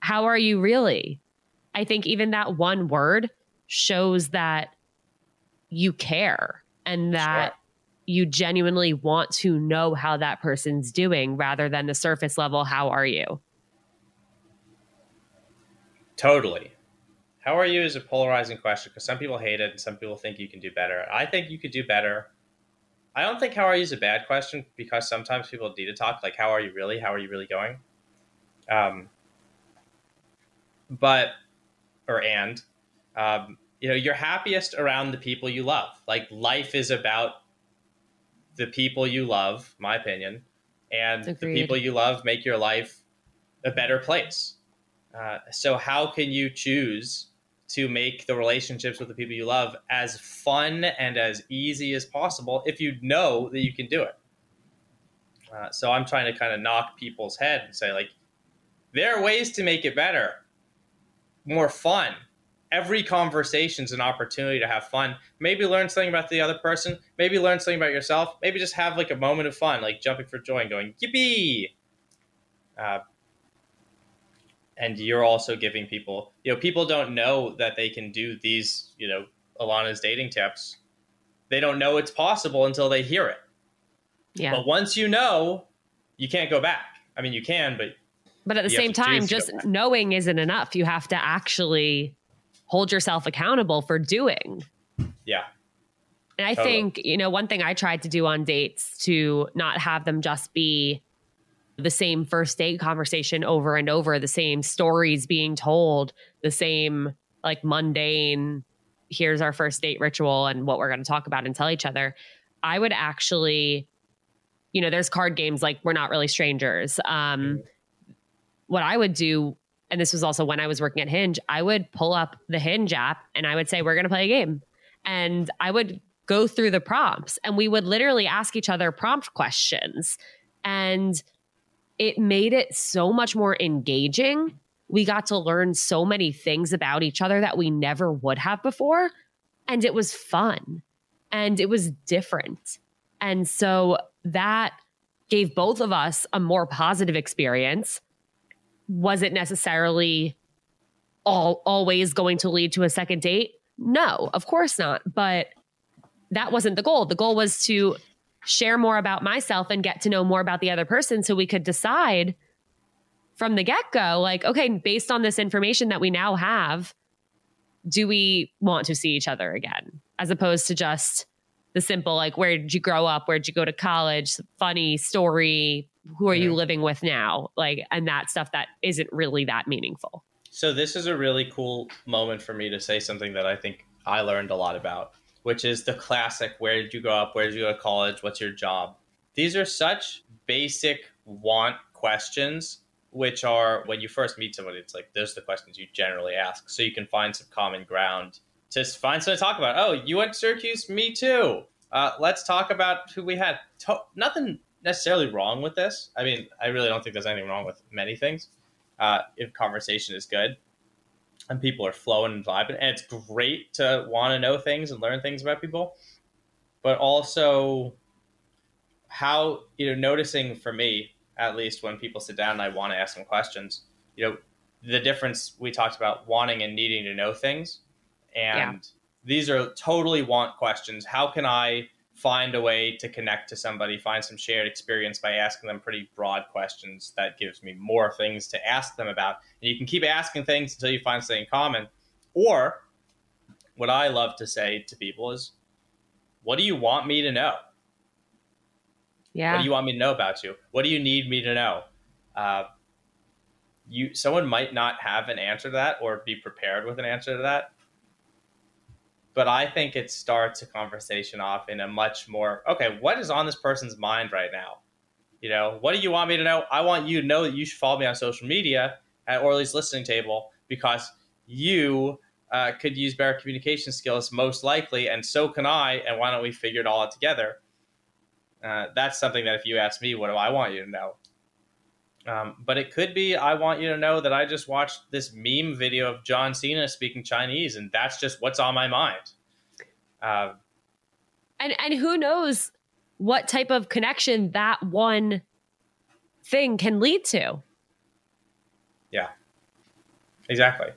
how are you really? I think even that one word shows that you care and that Sure. you genuinely want to know how that person's doing rather than the surface level, How are you? Totally. How are you is a polarizing question because some people hate it and some people think you can do better. I think you could do better. I don't think how are you is a bad question because sometimes people need to talk like how are you really? How are you really going? Um, but or and um, you know you're happiest around the people you love. Like life is about the people you love, my opinion, and the people you love make your life a better place. Uh, so how can you choose to make the relationships with the people you love as fun and as easy as possible if you know that you can do it? Uh, so I'm trying to kind of knock people's head and say like, there are ways to make it better, more fun. Every conversation is an opportunity to have fun. Maybe learn something about the other person. Maybe learn something about yourself. Maybe just have like a moment of fun, like jumping for joy and going yippee. Uh, and you're also giving people you know people don't know that they can do these you know alana's dating tips they don't know it's possible until they hear it Yeah. but once you know you can't go back i mean you can but But at the same time, just knowing isn't enough. You have to actually hold yourself accountable for doing. yeah And I Totally. think, you know, one thing I tried to do on dates to not have them just be the same first date conversation over and over, the same stories being told, the same like mundane, here's our first date ritual and what we're going to talk about and tell each other. I would actually, you know, there's card games like we're not really strangers. Um, what I would do, and this was also when I was working at Hinge, I would pull up the Hinge app and I would say, we're going to play a game. And I would go through the prompts and we would literally ask each other prompt questions. And it made it so much more engaging. We got to learn so many things about each other that we never would have before. And it was fun and it was different. And so that gave both of us a more positive experience. Was it necessarily all always going to lead to a second date? No, of course not. But that wasn't the goal. The goal was to share more about myself and get to know more about the other person so we could decide from the get go, like, okay, based on this information that we now have, do we want to see each other again? As opposed to just the simple, like, where did you grow up? Where did you go to college? Funny story. Who are you living with now? Like, and that stuff that isn't really that meaningful. So, this is a really cool moment for me to say something that I think I learned a lot about which is the classic where did you grow up? Where did you go to college? What's your job? These are such basic want questions, which are when you first meet somebody, it's like those are the questions you generally ask. So you can find some common ground to find something to talk about. Oh, you went to Syracuse? Me too. Uh, let's talk about who we had. To- nothing necessarily wrong with this. I mean, I really don't think there's anything wrong with many things uh, if conversation is good and people are flowing and vibing. And it's great to want to know things and learn things about people, but also how, you know, noticing for me, at least when people sit down and I want to ask them questions, you know, the difference we talked about wanting and needing to know things. And yeah. these are totally want questions. How can I find a way to connect to somebody, find some shared experience by asking them pretty broad questions. That gives me more things to ask them about. And you can keep asking things until you find something common. Or what I love to say to people is, what do you want me to know? Yeah. What do you want me to know about you? What do you need me to know? Uh, you someone might not have an answer to that or be prepared with an answer to that but I think it starts a conversation off in a much more okay, what is on this person's mind right now? You know, what do you want me to know? I want you to know that you should follow me on social media at Orly's listening table because you uh, could use better communication skills most likely, and so can I. And why don't we figure it all out together? Uh, that's something that if you ask me, what do I want you to know? Um, but it could be I want you to know that I just watched this meme video of John Cena speaking Chinese, and that's just what's on my mind. Uh, and and who knows what type of connection that one thing can lead to? Yeah, exactly.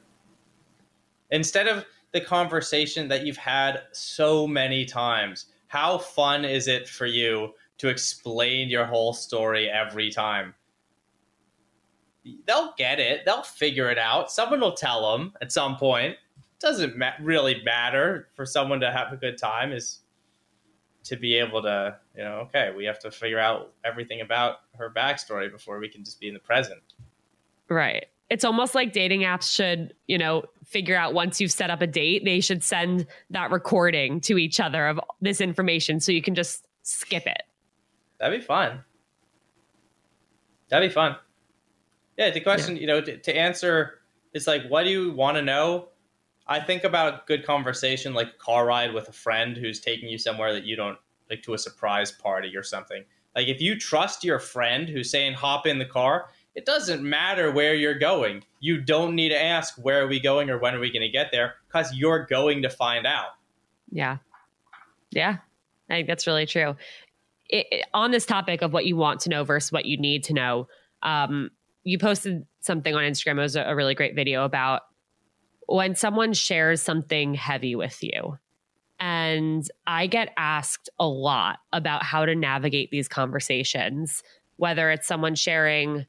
Instead of the conversation that you've had so many times, how fun is it for you to explain your whole story every time? They'll get it. They'll figure it out. Someone will tell them at some point. It doesn't ma- really matter for someone to have a good time is to be able to, you know, okay, we have to figure out everything about her backstory before we can just be in the present. Right. It's almost like dating apps should, you know, figure out once you've set up a date, they should send that recording to each other of this information so you can just skip it. That'd be fun. That'd be fun. Yeah, the question, yeah. you know, to, to answer is like, what do you want to know? I think about good conversation, like a car ride with a friend who's taking you somewhere that you don't like to a surprise party or something. Like if you trust your friend who's saying hop in the car, it doesn't matter where you're going. You don't need to ask where are we going or when are we going to get there because you're going to find out. Yeah. Yeah. I think that's really true. It, it, on this topic of what you want to know versus what you need to know, um, you posted something on Instagram. It was a, a really great video about when someone shares something heavy with you. And I get asked a lot about how to navigate these conversations, whether it's someone sharing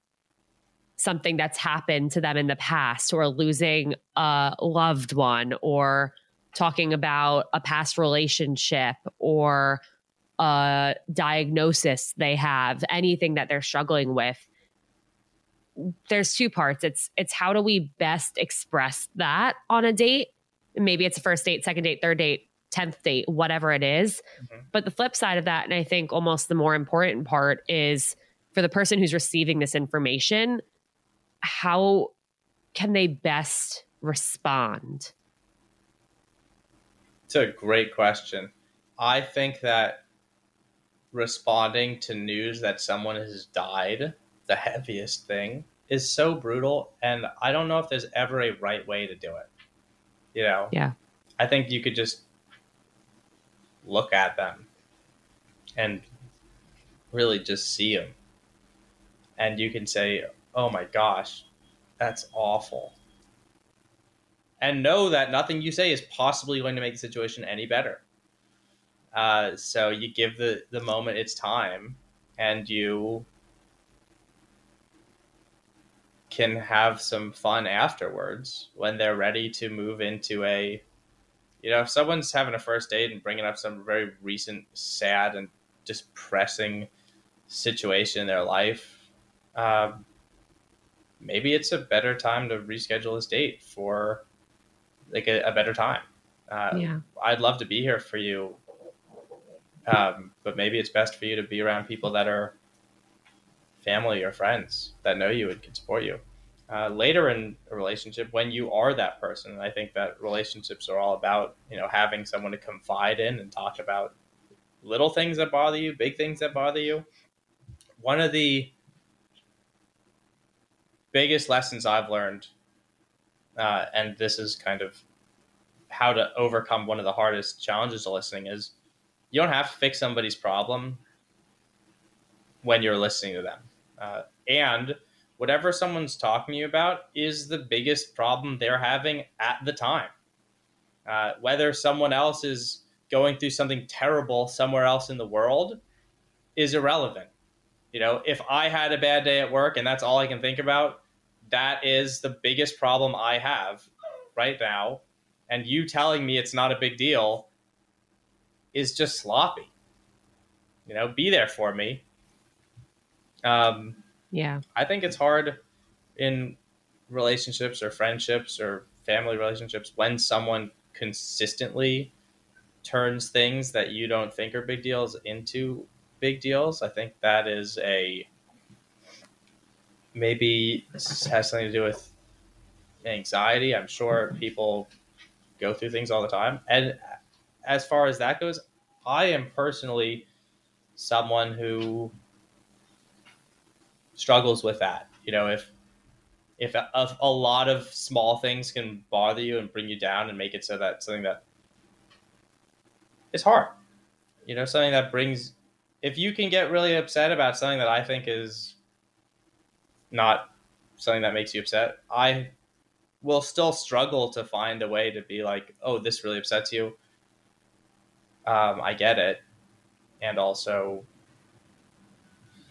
something that's happened to them in the past or losing a loved one or talking about a past relationship or a diagnosis they have, anything that they're struggling with there's two parts. It's it's how do we best express that on a date? Maybe it's a first date, second date, third date, 10th date, whatever it is. Mm-hmm. But the flip side of that, and I think almost the more important part is for the person who's receiving this information, how can they best respond? It's a great question. I think that responding to news that someone has died, the heaviest thing, is so brutal. And I don't know if there's ever a right way to do it. You know? Yeah. I think you could just look at them and really just see them. And you can say, oh my gosh, that's awful. And know that nothing you say is possibly going to make the situation any better. Uh, so you give the, the moment its time and you can have some fun afterwards when they're ready to move into a you know if someone's having a first date and bringing up some very recent sad and depressing situation in their life um, maybe it's a better time to reschedule this date for like a, a better time uh, yeah. i'd love to be here for you um, but maybe it's best for you to be around people that are family or friends that know you and can support you. Uh, later in a relationship, when you are that person, I think that relationships are all about you know having someone to confide in and talk about little things that bother you, big things that bother you. One of the biggest lessons I've learned, uh, and this is kind of how to overcome one of the hardest challenges of listening, is you don't have to fix somebody's problem when you're listening to them. Uh, and whatever someone's talking to you about is the biggest problem they're having at the time. Uh, whether someone else is going through something terrible somewhere else in the world is irrelevant. You know, if I had a bad day at work and that's all I can think about, that is the biggest problem I have right now. And you telling me it's not a big deal is just sloppy. You know, be there for me. Um, yeah. I think it's hard in relationships or friendships or family relationships when someone consistently turns things that you don't think are big deals into big deals. I think that is a maybe has something to do with anxiety. I'm sure people go through things all the time. And as far as that goes, I am personally someone who struggles with that. You know, if if a, a, lot of small things can bother you and bring you down and make it so that something that is hard, you know, something that brings, if you can get really upset about something that I think is not something that makes you upset, I will still struggle to find a way to be like, oh, this really upsets you um, I get it, and also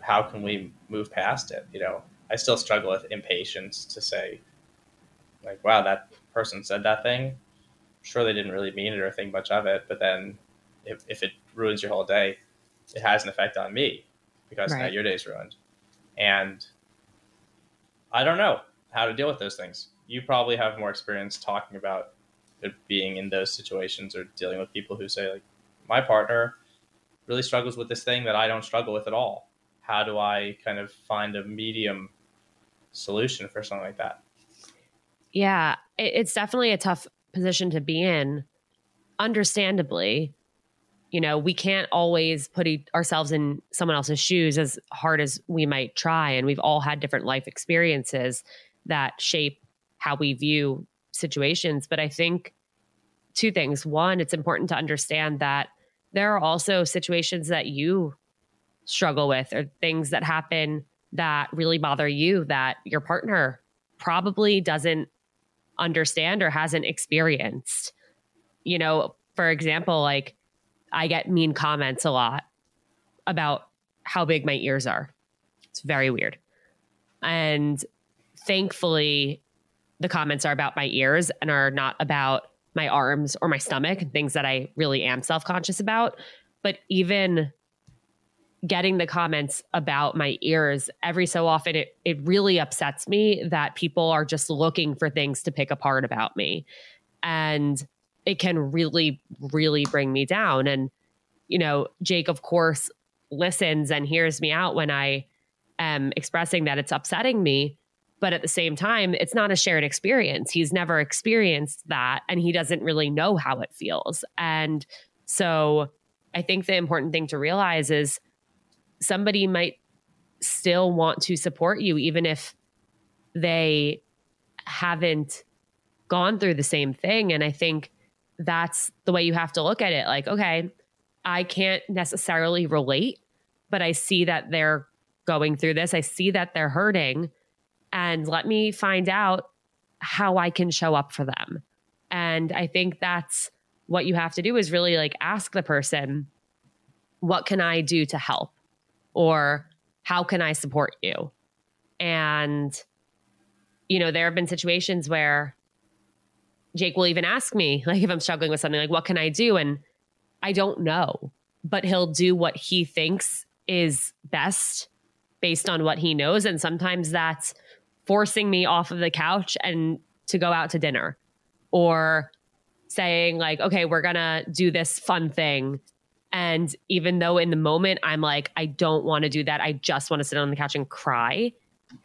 how can we move past it? You know, I still struggle with impatience to say, like, wow, that person said that thing. Sure, they didn't really mean it or think much of it, but then if, if it ruins your whole day, it has an effect on me because right. now your day's ruined. And I don't know how to deal with those things. You probably have more experience talking about being in those situations or dealing with people who say like, my partner really struggles with this thing that I don't struggle with at all. How do I kind of find a medium solution for something like that? Yeah, it's definitely a tough position to be in. Understandably, you know, we can't always put ourselves in someone else's shoes as hard as we might try. And we've all had different life experiences that shape how we view situations. But I think two things. One, it's important to understand that there are also situations that you struggle with or things that happen that really bother you that your partner probably doesn't understand or hasn't experienced. You know, for example, like I get mean comments a lot about how big my ears are. It's very weird. And thankfully, the comments are about my ears and are not about my arms or my stomach, and things that I really am self conscious about. But even getting the comments about my ears every so often it it really upsets me that people are just looking for things to pick apart about me. And it can really really bring me down. And you know Jake of course listens and hears me out when I am expressing that it's upsetting me. But at the same time it's not a shared experience. He's never experienced that and he doesn't really know how it feels. And so I think the important thing to realize is somebody might still want to support you, even if they haven't gone through the same thing. And I think that's the way you have to look at it. Like, okay, I can't necessarily relate, but I see that they're going through this. I see that they're hurting. And let me find out how I can show up for them. And I think that's what you have to do is really like ask the person, what can I do to help? Or how can I support you? And, you know, there have been situations where Jake will even ask me, like, if I'm struggling with something, like, what can I do? And I don't know, but he'll do what he thinks is best based on what he knows. And sometimes that's forcing me off of the couch and to go out to dinner or saying, like, okay, we're going to do this fun thing and even though in the moment I'm like, I don't want to do that, I just want to sit on the couch and cry,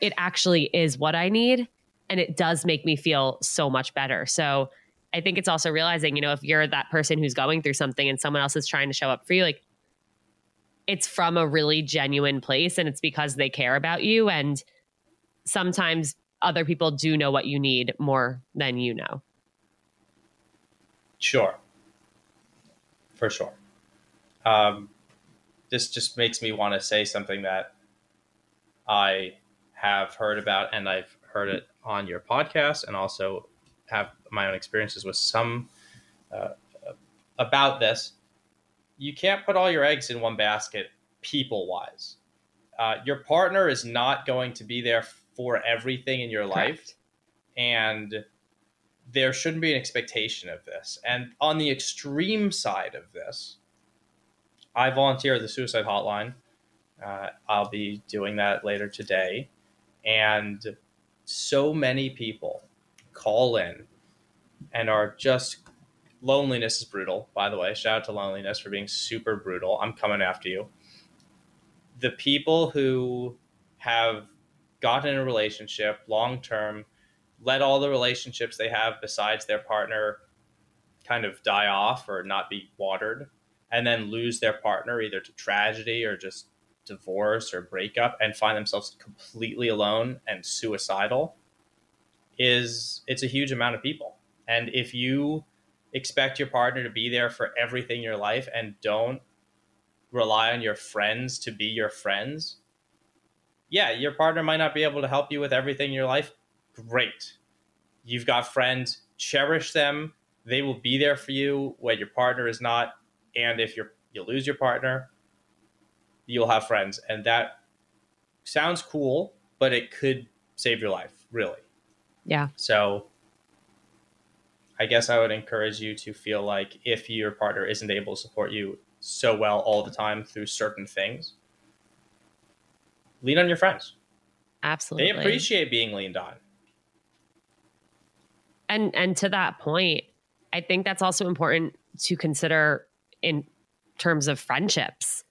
it actually is what I need. And it does make me feel so much better. So I think it's also realizing, you know, if you're that person who's going through something and someone else is trying to show up for you, like it's from a really genuine place and it's because they care about you. And sometimes other people do know what you need more than you know. Sure. For sure. Um, this just makes me want to say something that I have heard about, and I've heard it on your podcast, and also have my own experiences with some uh, about this. You can't put all your eggs in one basket, people wise. Uh, your partner is not going to be there for everything in your Correct. life, and there shouldn't be an expectation of this. And on the extreme side of this, I volunteer at the suicide hotline. Uh, I'll be doing that later today. And so many people call in and are just loneliness is brutal, by the way. Shout out to loneliness for being super brutal. I'm coming after you. The people who have gotten in a relationship long term, let all the relationships they have besides their partner kind of die off or not be watered and then lose their partner either to tragedy or just divorce or breakup and find themselves completely alone and suicidal is it's a huge amount of people. And if you expect your partner to be there for everything in your life and don't rely on your friends to be your friends, yeah, your partner might not be able to help you with everything in your life. Great. You've got friends, cherish them. They will be there for you when your partner is not and if you're you lose your partner, you'll have friends, and that sounds cool, but it could save your life, really. Yeah. So I guess I would encourage you to feel like if your partner isn't able to support you so well all the time through certain things, lean on your friends. Absolutely. They appreciate being leaned on. And and to that point, I think that's also important to consider in terms of friendships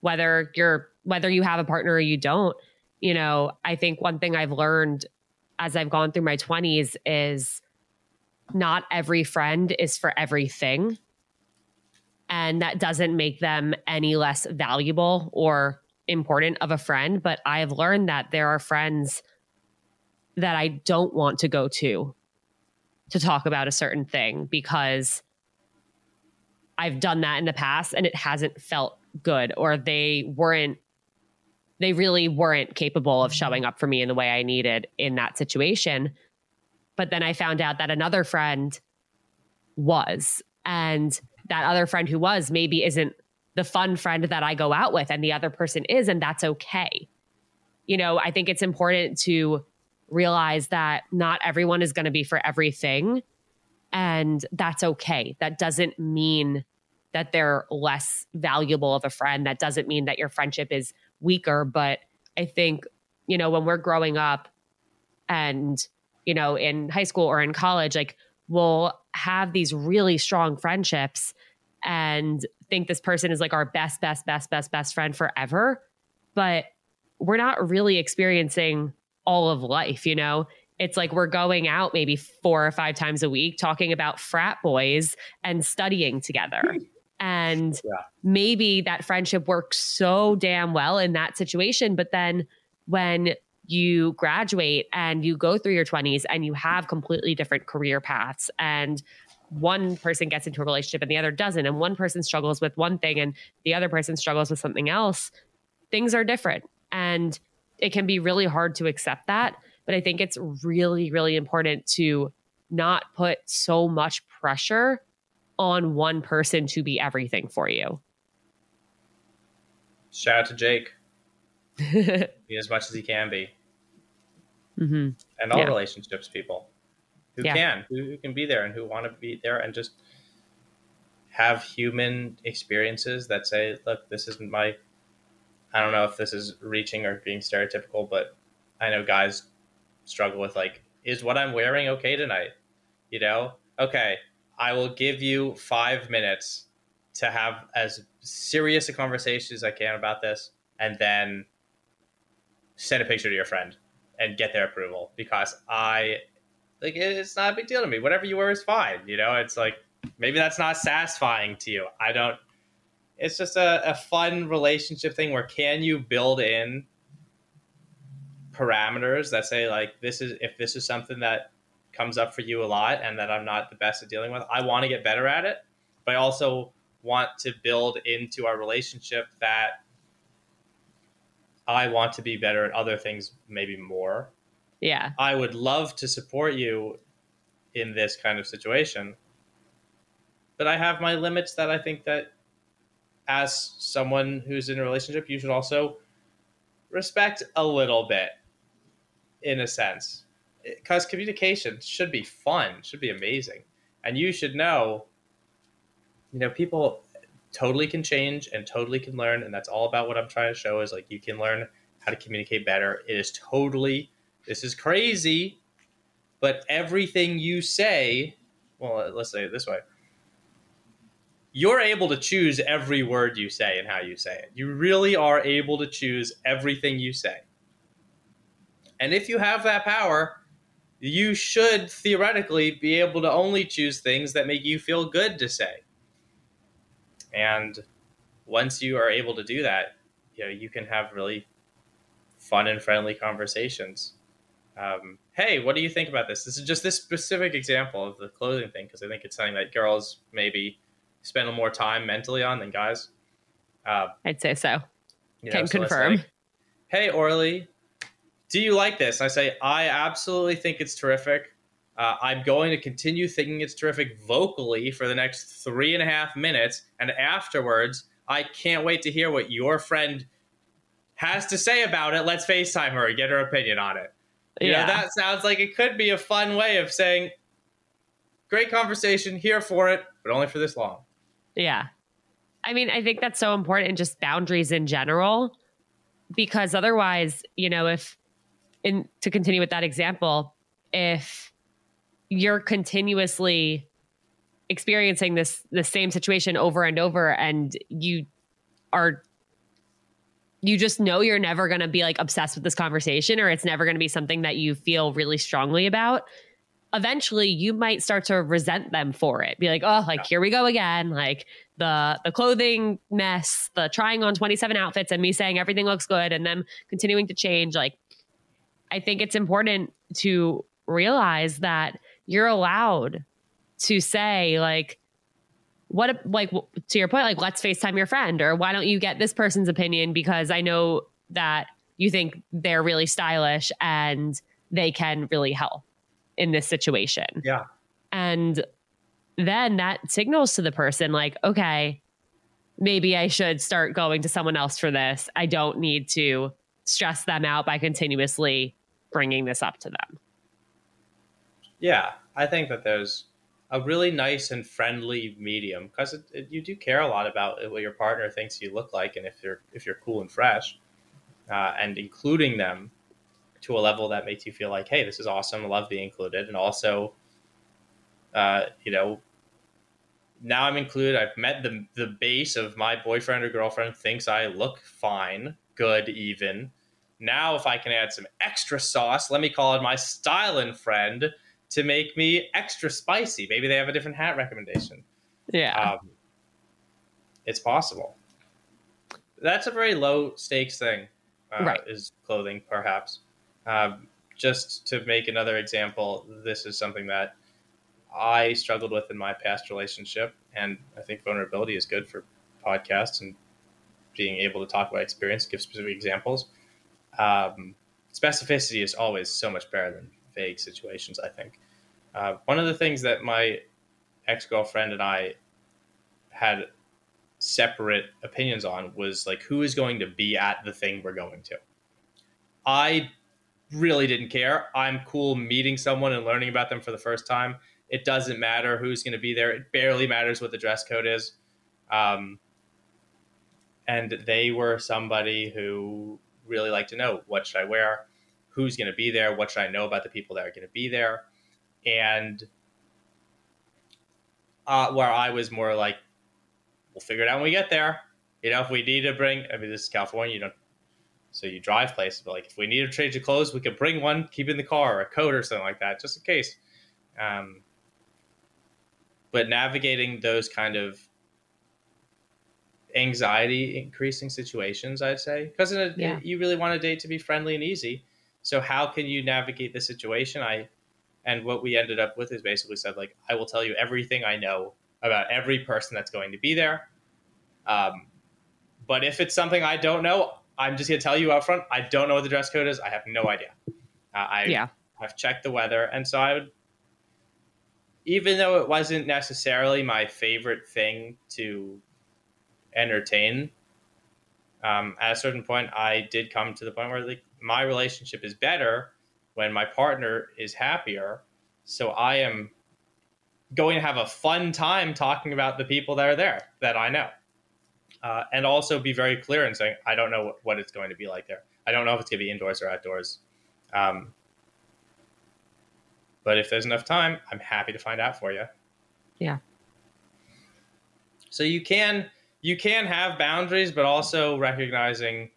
whether you're whether you have a partner or you don't you know i think one thing i've learned as i've gone through my 20s is not every friend is for everything. And that doesn't make them any less valuable or important of a friend but i've learned that there are friends that i don't want to go to to talk about a certain thing because I've done that in the past and it hasn't felt good or they weren't they really weren't capable of showing up for me in the way I needed in that situation. But then I found out that another friend was and that other friend who was maybe isn't the fun friend that I go out with and the other person is and that's okay. You know, I think it's important to realize that not everyone is going to be for everything and that's okay. That doesn't mean that they're less valuable of a friend. That doesn't mean that your friendship is weaker, but I think, you know, when we're growing up and, you know, in high school or in college, like we'll have these really strong friendships and think this person is like our best, best, best, best, best friend forever. But we're not really experiencing all of life, you know? It's like we're going out maybe four or five times a week talking about frat boys and studying together. Hmm. And yeah. maybe that friendship works so damn well in that situation. But then when you graduate and you go through your 20s and you have completely different career paths and one person gets into a relationship and the other doesn't and one person struggles with one thing and the other person struggles with something else things are different and it can be really hard to accept that but i think it's really really important to not put so much pressure on one person to be everything for you. Shout out to Jake. [laughs] be as much as he can be. Mm-hmm. And all yeah. relationships, people who yeah. can, who, who can be there and who want to be there and just have human experiences that say, look, this isn't my, I don't know if this is reaching or being stereotypical, but I know guys struggle with like, is what I'm wearing okay tonight? You know, okay, I will give you five minutes to have as serious a conversation as I can about this, and then send a picture to your friend and get their approval because I like it's not a big deal to me. Whatever you wear is fine. You know, it's like maybe that's not satisfying to you. I don't. It's just a, a fun relationship thing where can you build in parameters that say like this is if this is something that comes up for you a lot and that I'm not the best at dealing with. I want to get better at it, but I also want to build into our relationship that I want to be better at other things, maybe more. Yeah. I would love to support you in this kind of situation. But I have my limits that I think that as someone who's in a relationship, you should also respect a little bit in a sense because communication should be fun, should be amazing, and you should know. You know, people totally can change and totally can learn, and that's all about what I'm trying to show. Is like you can learn how to communicate better. It is totally. This is crazy, but everything you say, well, let's say it this way you're able to choose every word you say and how you say it. You really are able to choose everything you say. And if you have that power, you should theoretically be able to only choose things that make you feel good to say. And once you are able to do that, you know, you can have really fun and friendly conversations. Um, hey, what do you think about this? This is just this specific example of the clothing thing because I think it's something that girls maybe spend more time mentally on than guys. Uh, I'd say so. Can know, so confirm. Like, hey, Orly, do you like this? I say, I absolutely think it's terrific. Uh, I'm going to continue thinking it's terrific vocally for the next three and a half minutes. And afterwards, I can't wait to hear what your friend has to say about it. Let's FaceTime her and get her opinion on it. You yeah. know, that sounds like it could be a fun way of saying, great conversation, here for it, but only for this long. Yeah. I mean, I think that's so important, and just boundaries in general, because otherwise, you know, if in to continue with that example, if you're continuously experiencing this the same situation over and over and you are you just know you're never going to be like obsessed with this conversation or it's never going to be something that you feel really strongly about eventually you might start to resent them for it. Be like oh like here we go again. Like the the clothing mess the trying on 27 outfits and me saying everything looks good and them continuing to change like I think it's important to realize that you're allowed to say like what like to your point like let's FaceTime your friend or why don't you get this person's opinion because I know that you think they're really stylish and they can really help in this situation. Yeah. And then that signals to the person like okay maybe I should start going to someone else for this. I don't need to stress them out by continuously bringing this up to them. Yeah, I think that there's a really nice and friendly medium because you do care a lot about what your partner thinks you look like and if you're if you're cool and fresh uh, and including them to a level that makes you feel like hey this is awesome I love being included and also uh, you know now i'm included i've met the the base of my boyfriend or girlfriend thinks i look fine good even now if i can add some extra sauce let me call it my styling friend to make me extra spicy. Maybe they have a different hat recommendation. Yeah. Um, it's possible. That's a very low stakes thing, uh, right. is clothing, perhaps. Um, just to make another example, this is something that I struggled with in my past relationship. And I think vulnerability is good for podcasts and being able to talk about experience, give specific examples. Um, specificity is always so much better than vague situations, I think. Uh, one of the things that my ex girlfriend and I had separate opinions on was like who is going to be at the thing we're going to. I really didn't care. I'm cool meeting someone and learning about them for the first time. It doesn't matter who's going to be there. It barely matters what the dress code is. Um, and they were somebody who really liked to know what should I wear, who's going to be there, what should I know about the people that are going to be there, and uh, where I was more like, we'll figure it out when we get there. You know, if we need to bring, I mean, this is California, you don't, so you drive places, but like if we need to change of clothes, we could bring one, keep in the car, or a coat or something like that, just in case. Um, but navigating those kind of anxiety increasing situations, I'd say, because yeah. you really want a date to be friendly and easy. So how can you navigate the situation? I and what we ended up with is basically said like I will tell you everything I know about every person that's going to be there. Um, but if it's something I don't know, I'm just going to tell you up front. I don't know what the dress code is. I have no idea. Uh, I yeah. I've checked the weather, and so I would, even though it wasn't necessarily my favorite thing to entertain. Um, at a certain point, I did come to the point where like my relationship is better when my partner is happier. So I am going to have a fun time talking about the people that are there that I know. Uh, and also be very clear in saying, I don't know what, what, it's going to be like there. I don't know if it's going to be indoors or outdoors. Um, but if there's enough time, I'm happy to find out for you. Yeah. So you can you can have boundaries, but also recognizing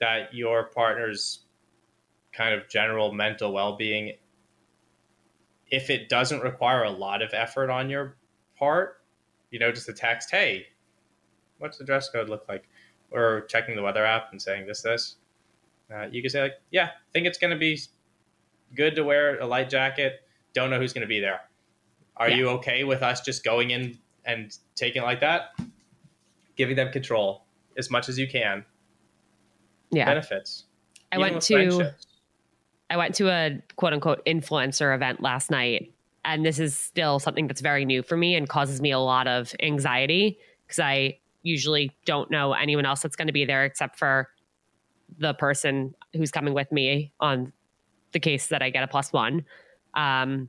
that your partner's kind of general mental well-being if it doesn't require a lot of effort on your part you know just a text hey what's the dress code look like? Or checking the weather app and saying this this uh, you can say like yeah i think it's going to be good to wear a light jacket. Don't know who's going to be there. Are yeah. you okay with us just going in and taking it like that giving them control as much as you can. Yeah. Benefits. I went to I went to a quote unquote influencer event last night, and this is still something that's very new for me and causes me a lot of anxiety because I usually don't know anyone else that's going to be there except for the person who's coming with me on the case that I get a plus one. Um,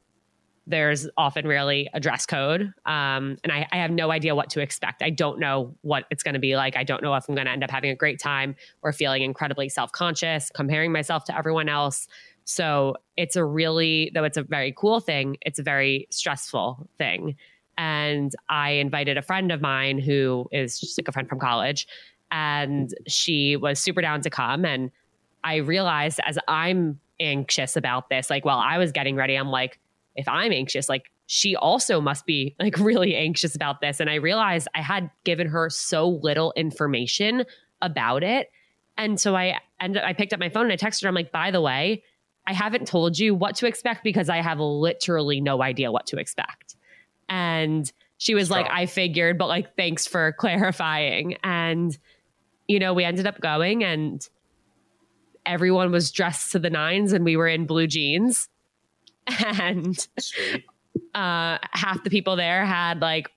there's often rarely a dress code. Um, and I, I, have no idea what to expect. I don't know what it's going to be like. I don't know if I'm going to end up having a great time or feeling incredibly self conscious, comparing myself to everyone else. So it's a really, though it's a very cool thing, it's a very stressful thing. And I invited a friend of mine who is just like a friend from college, and she was super down to come. And I realized as I'm anxious about this, like while I was getting ready, I'm like, if I'm anxious, like she also must be like [laughs] really anxious about this. And I realized I had given her so little information about it. And so I ended up, I picked up my phone and I texted her. I'm like, by the way, I haven't told you what to expect because I have literally no idea what to expect. And she was Strong. like, I figured, but like, thanks for clarifying. And, you know, we ended up going and everyone was dressed to the nines and we were in blue jeans. And uh, half the people there had like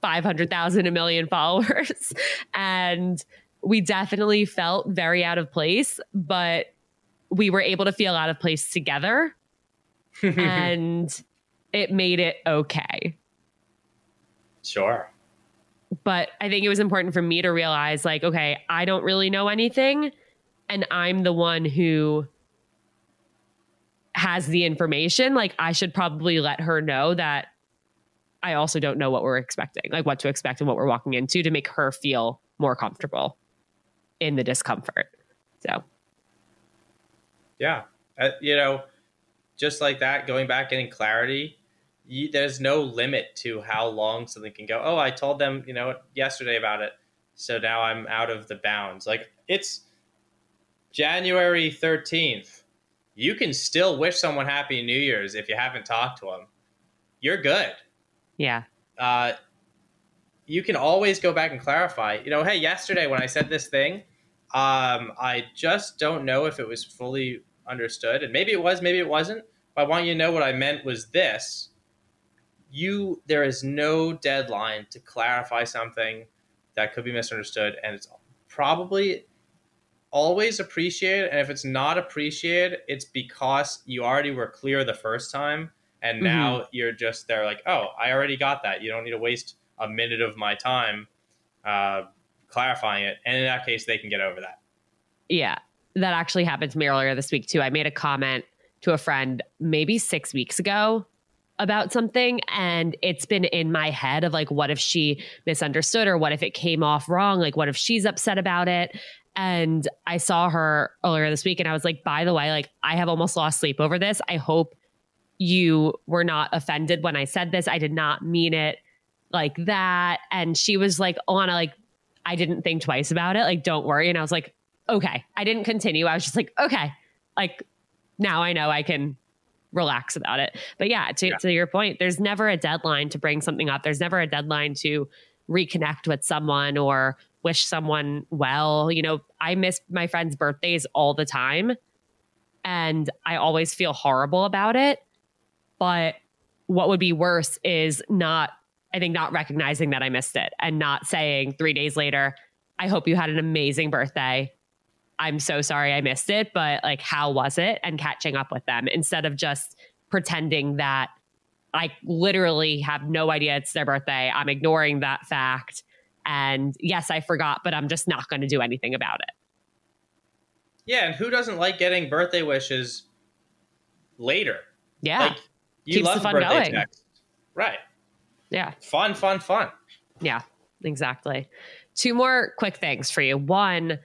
500,000, a million followers. [laughs] and we definitely felt very out of place, but we were able to feel out of place together. [laughs] and it made it okay. Sure. But I think it was important for me to realize like, okay, I don't really know anything. And I'm the one who has the information. Like, I should probably let her know that I also don't know what we're expecting, like what to expect and what we're walking into to make her feel more comfortable in the discomfort. So, yeah, uh, you know, just like that, going back in clarity. You, there's no limit to how long something can go. Oh, I told them, you know, yesterday about it, so now I'm out of the bounds. Like it's January 13th. You can still wish someone happy New Year's if you haven't talked to them. You're good. Yeah. Uh, you can always go back and clarify. You know, hey, yesterday when I said this thing, um, I just don't know if it was fully understood, and maybe it was, maybe it wasn't. But I want you to know what I meant was this. You, there is no deadline to clarify something that could be misunderstood, and it's probably always appreciated. And if it's not appreciated, it's because you already were clear the first time, and mm-hmm. now you're just there like, oh, I already got that. You don't need to waste a minute of my time uh, clarifying it. And in that case, they can get over that. Yeah. That actually happened to me earlier this week, too. I made a comment to a friend maybe six weeks ago about something and it's been in my head of like what if she misunderstood or what if it came off wrong like what if she's upset about it and i saw her earlier this week and i was like by the way like i have almost lost sleep over this. I hope you were not offended when i said this. I did not mean it like that. And she was like Alana like I didn't think twice about it. Like don't worry. And I was like okay. I didn't continue. I was just like okay. Like now I know I can relax about it. But yeah to, yeah. to your point there's never a deadline to bring something up. There's never a deadline to reconnect with someone or wish someone well you know I miss my friends birthdays all the time and I always feel horrible about it but what would be worse is not I think not recognizing that I missed it and not saying three days later, I hope you had an amazing birthday. I'm so sorry I missed it, but like, how was it? And catching up with them instead of just pretending that I literally have no idea it's their birthday. I'm ignoring that fact. And yes, I forgot, but I'm just not going to do anything about it. Yeah. And who doesn't like getting birthday wishes later? Yeah. Like, you Keeps love birthday going. text. Right. Yeah. Fun, fun, fun. Yeah, exactly. Two more quick things for you. One,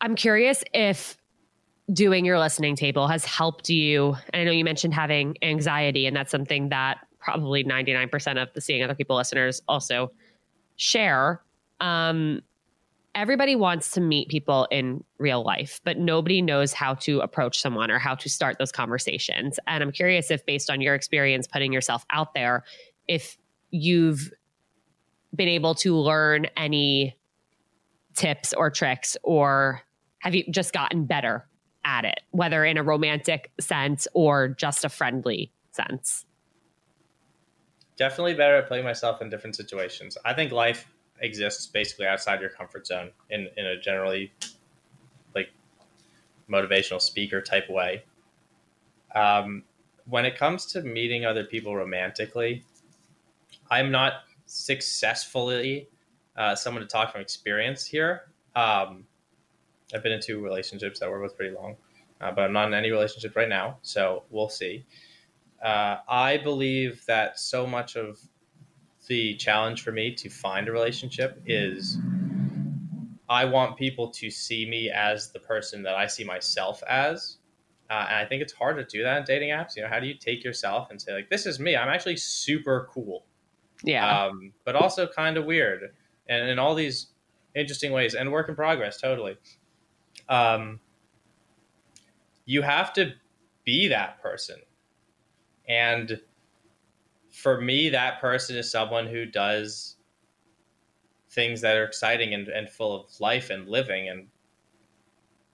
I'm curious if doing your listening table has helped you. I know you mentioned having anxiety, and that's something that probably 99% of the seeing other people listeners also share. Um, everybody wants to meet people in real life, but nobody knows how to approach someone or how to start those conversations. And I'm curious if, based on your experience putting yourself out there, if you've been able to learn any tips or tricks, or have you just gotten better at it, whether in a romantic sense or just a friendly sense? Definitely better at putting myself in different situations. I think life exists basically outside your comfort zone in, in a generally like motivational speaker type way. Um, when it comes to meeting other people romantically, I'm not successfully uh, someone to talk from experience here. Um, I've been in two relationships that were both pretty long, uh, but I'm not in any relationship right now, so we'll see. Uh, I believe that so much of the challenge for me to find a relationship is I want people to see me as the person that I see myself as. Uh, and I think it's hard to do that in dating apps. You know, how do you take yourself and say, like, this is me? I'm actually super cool. Yeah. Um, but also kind of weird. And in all these interesting ways and work in progress, totally. Um, you have to be that person. And for me, that person is someone who does things that are exciting and, and full of life and living. And,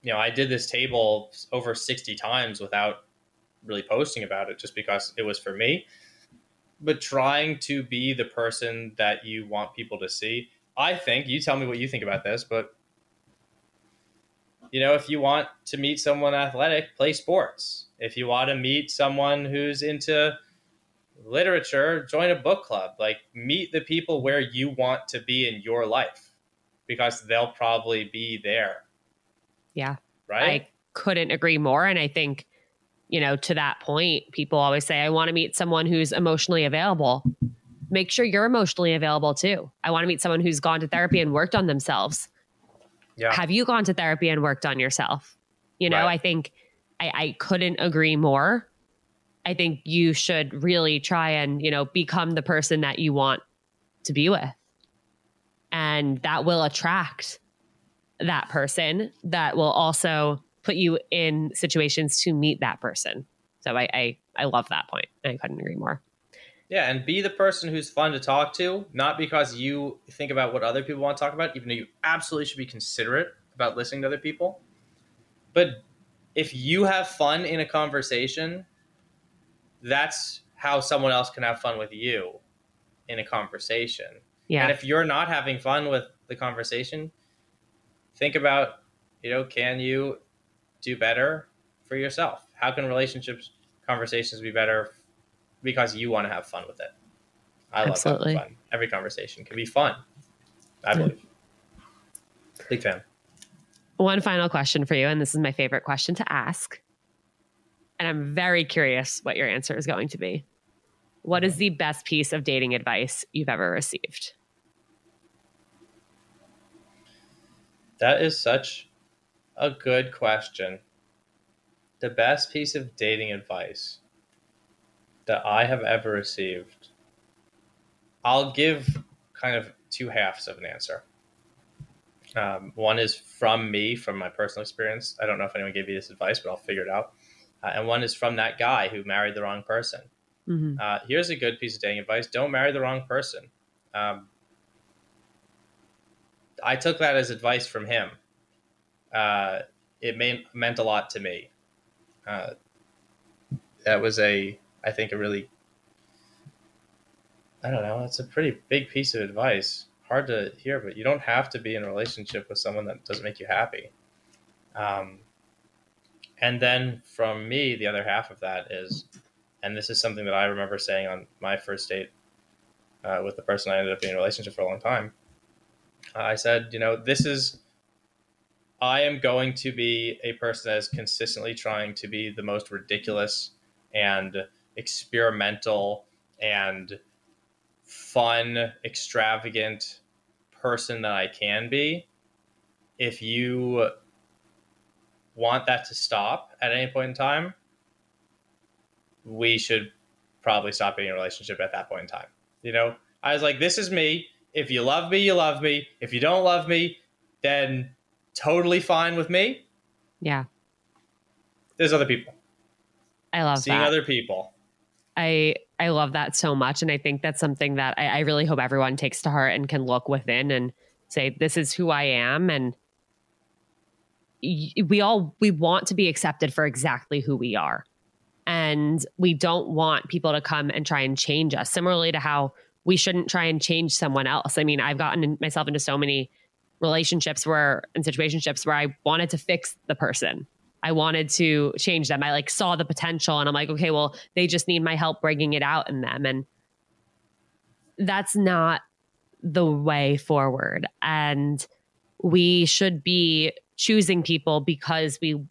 you know, I did this table over 60 times without really posting about it just because it was for me. But trying to be the person that you want people to see. I think, you tell me what you think about this, but you know, if you want to meet someone athletic, play sports. If you want to meet someone who's into literature, join a book club. Like, meet the people where you want to be in your life because they'll probably be there. Yeah. Right. I couldn't agree more. And I think, you know, to that point, people always say, I want to meet someone who's emotionally available. Make sure you're emotionally available too. I want to meet someone who's gone to therapy and worked on themselves. Yeah. Have you gone to therapy and worked on yourself? You know, Right. I think I, I couldn't agree more. I think you should really try and, you know, become the person that you want to be with. And that will attract that person that will also put you in situations to meet that person. So I I, I love that point. I couldn't agree more. Yeah, and be the person who's fun to talk to, not because you think about what other people want to talk about, even though you absolutely should be considerate about listening to other people. But if you have fun in a conversation, that's how someone else can have fun with you in a conversation. Yeah. And if you're not having fun with the conversation, think about, you know, can you do better for yourself? How can relationships conversations be better because you want to have fun with it? I love Absolutely. fun. Every conversation can be fun. I believe. Big fan. One final question for you, and this is my favorite question to ask. And I'm very curious what your answer is going to be. What is mm-hmm. the best piece of dating advice you've ever received? That is such a good question. The best piece of dating advice that I have ever received. I'll give kind of two halves of an answer. Um, one is from me, from my personal experience. I don't know if anyone gave you this advice, but I'll figure it out. Uh, and one is from that guy who married the wrong person. Mhm. Uh, here's a good piece of dating advice: don't marry the wrong person. Um, I took that as advice from him. Uh, it meant meant a lot to me. Uh, that was a, I think, a really, I don't know, it's a pretty big piece of advice. Hard to hear, but you don't have to be in a relationship with someone that doesn't make you happy. Um, and then from me, the other half of that is, and this is something that I remember saying on my first date uh, with the person I ended up being in a relationship for a long time. Uh, I said, you know, this is, I am going to be a person that is consistently trying to be the most ridiculous and experimental and fun, extravagant person that I can be. If you want that to stop at any point in time, we should probably stop being in a relationship at that point in time. You know, I was like, this is me. If you love me, you love me. If you don't love me, then totally fine with me. Yeah, There's other people. I love Seeing that. other people. I I love that so much, and I think that's something that I, I really hope everyone takes to heart and can look within and say, "This is who I am," and we all we want to be accepted for exactly who we are, and we don't want people to come and try and change us. Similarly to how we shouldn't try and change someone else. I mean, I've gotten myself into so many relationships where and situationships where I wanted to fix the person. I wanted to change them. I like saw the potential and I'm like, okay, well, they just need my help bringing it out in them. And that's not the way forward. And we should be choosing people because we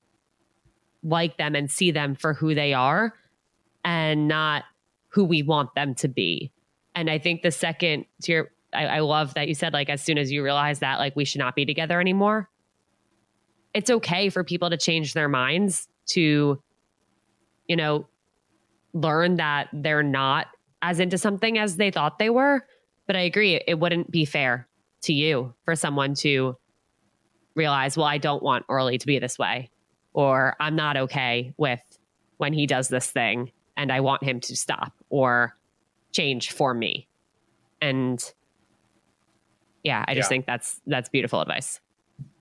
like them and see them for who they are and not who we want them to be. And I think the second to your, I, I love that you said, like, as soon as you realize that, like, we should not be together anymore, it's okay for people to change their minds to, you know, learn that they're not as into something as they thought they were. But I agree, it wouldn't be fair to you for someone to realize, well, I don't want Orly to be this way, or I'm not okay with when he does this thing and I want him to stop or change for me. And yeah, I just Yeah. think that's that's beautiful advice.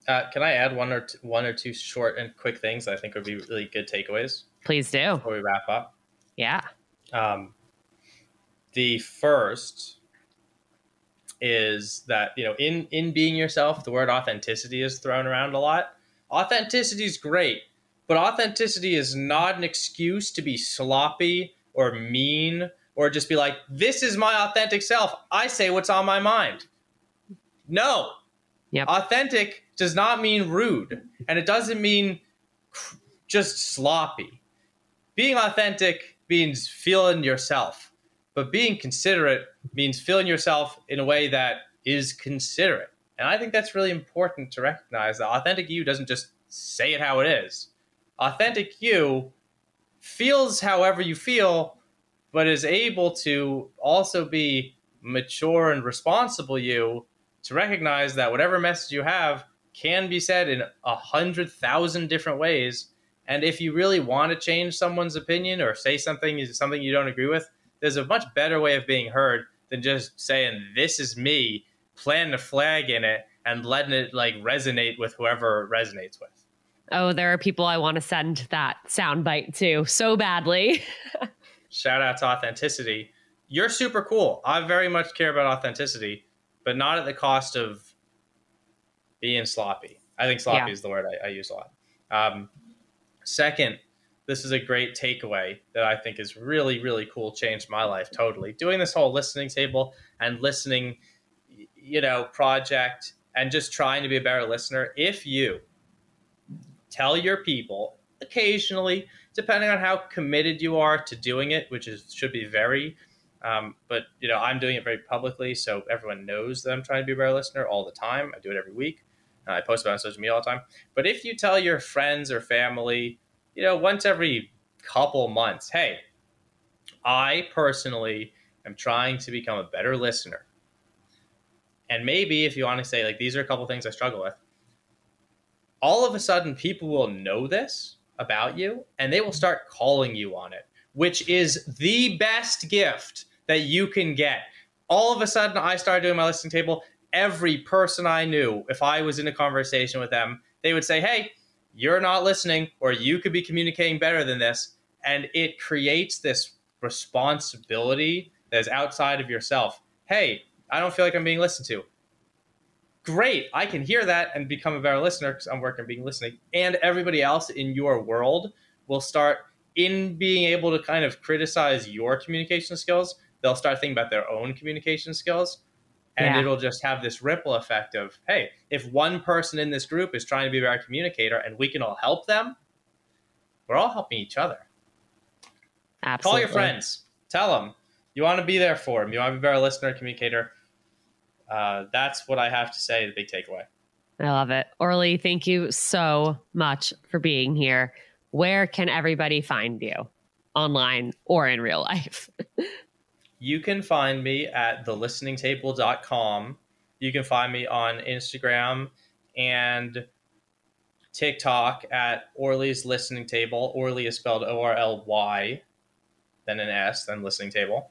Uh, can I add one or two, one or two short and quick things that I think would be really good takeaways Please do. before we wrap up? Yeah. Um, the first is that you know in in being yourself, the word authenticity is thrown around a lot. Authenticity is great, but authenticity is not an excuse to be sloppy or mean or just be like, this is my authentic self. I say what's on my mind. No. Yep. Authentic does not mean rude, and it doesn't mean just sloppy. Being authentic means feeling yourself, but being considerate means feeling yourself in a way that is considerate. And I think that's really important to recognize that authentic you doesn't just say it how it is. Authentic you feels however you feel, but is able to also be mature and responsible you to recognize that whatever message you have can be said in a hundred thousand different ways. And if you really want to change someone's opinion or say something is something you don't agree with, there's a much better way of being heard than just saying this is me, planting a flag in it, and letting it like resonate with whoever it resonates with. Oh, there are people I want to send that soundbite to so badly. [laughs] Shout out to authenticity. You're super cool. I very much care about authenticity, but not at the cost of being sloppy. I think sloppy yeah. is the word I, I use a lot. Um, second, this is a great takeaway that I think is really, really cool. Changed my life totally. Doing this whole listening table and listening, you know, project and just trying to be a better listener. If you tell your people occasionally, depending on how committed you are to doing it, which is should be very. Um, but you know, I'm doing it very publicly, so everyone knows that I'm trying to be a better listener all the time. I do it every week. Uh, I post about on social media all the time. But if you tell your friends or family, you know, once every couple months, hey, I personally am trying to become a better listener. And maybe if you want to say, like, these are a couple things I struggle with, all of a sudden people will know this about you and they will start calling you on it, which is the best gift that you can get. All of a sudden, I started doing my listening table every person I knew, if I was in a conversation with them, they would say, Hey, you're not listening, or you could be communicating better than this. And it creates this responsibility that is outside of yourself. Hey, I don't feel like I'm being listened to. Great, I can hear that and become a better listener because I'm working being listening. And everybody else in your world will start in being able to kind of criticize your communication skills. They'll start thinking about their own communication skills and yeah. it'll just have this ripple effect of hey if one person in this group is trying to be a better communicator and we can all help them we're all helping each other. Absolutely. call your friends. Tell them you want to be there for them you want to be a better listener communicator. Uh, that's what i have to say the big takeaway. I love it. Orly thank you so much for being here. Where can everybody find you? Online or in real life [laughs] you can find me at thelisteningtable.com. You can find me on Instagram and TikTok at Orly's Listening Table. Orly is spelled O R L Y, then an S, then Listening Table.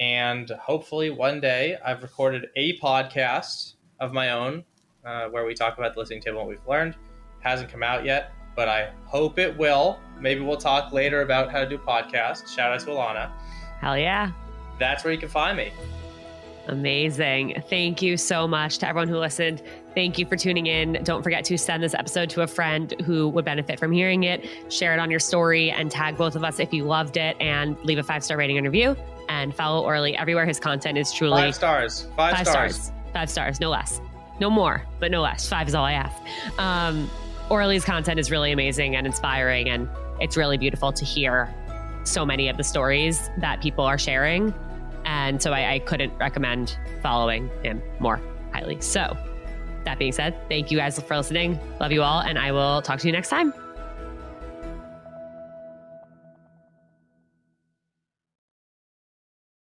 And hopefully one day I've recorded a podcast of my own uh, where we talk about the listening table and what we've learned. Hasn't come out yet, but I hope it will. Maybe we'll talk later about how to do podcasts. Shout out to Alana. Hell yeah. That's where you can find me. Amazing. Thank you so much to everyone who listened. Thank you for tuning in. Don't forget to send this episode to a friend who would benefit from hearing it. Share it on your story and tag both of us if you loved it and leave a five star rating and review. And follow Orly everywhere. His content is truly five stars. Five, five stars. stars. Five stars, no less. No more, but no less. Five is all I ask. Um, Orly's content is really amazing and inspiring, and it's really beautiful to hear so many of the stories that people are sharing. And so I, I couldn't recommend following him more highly. So, that being said, thank you guys for listening. Love you all, and I will talk to you next time.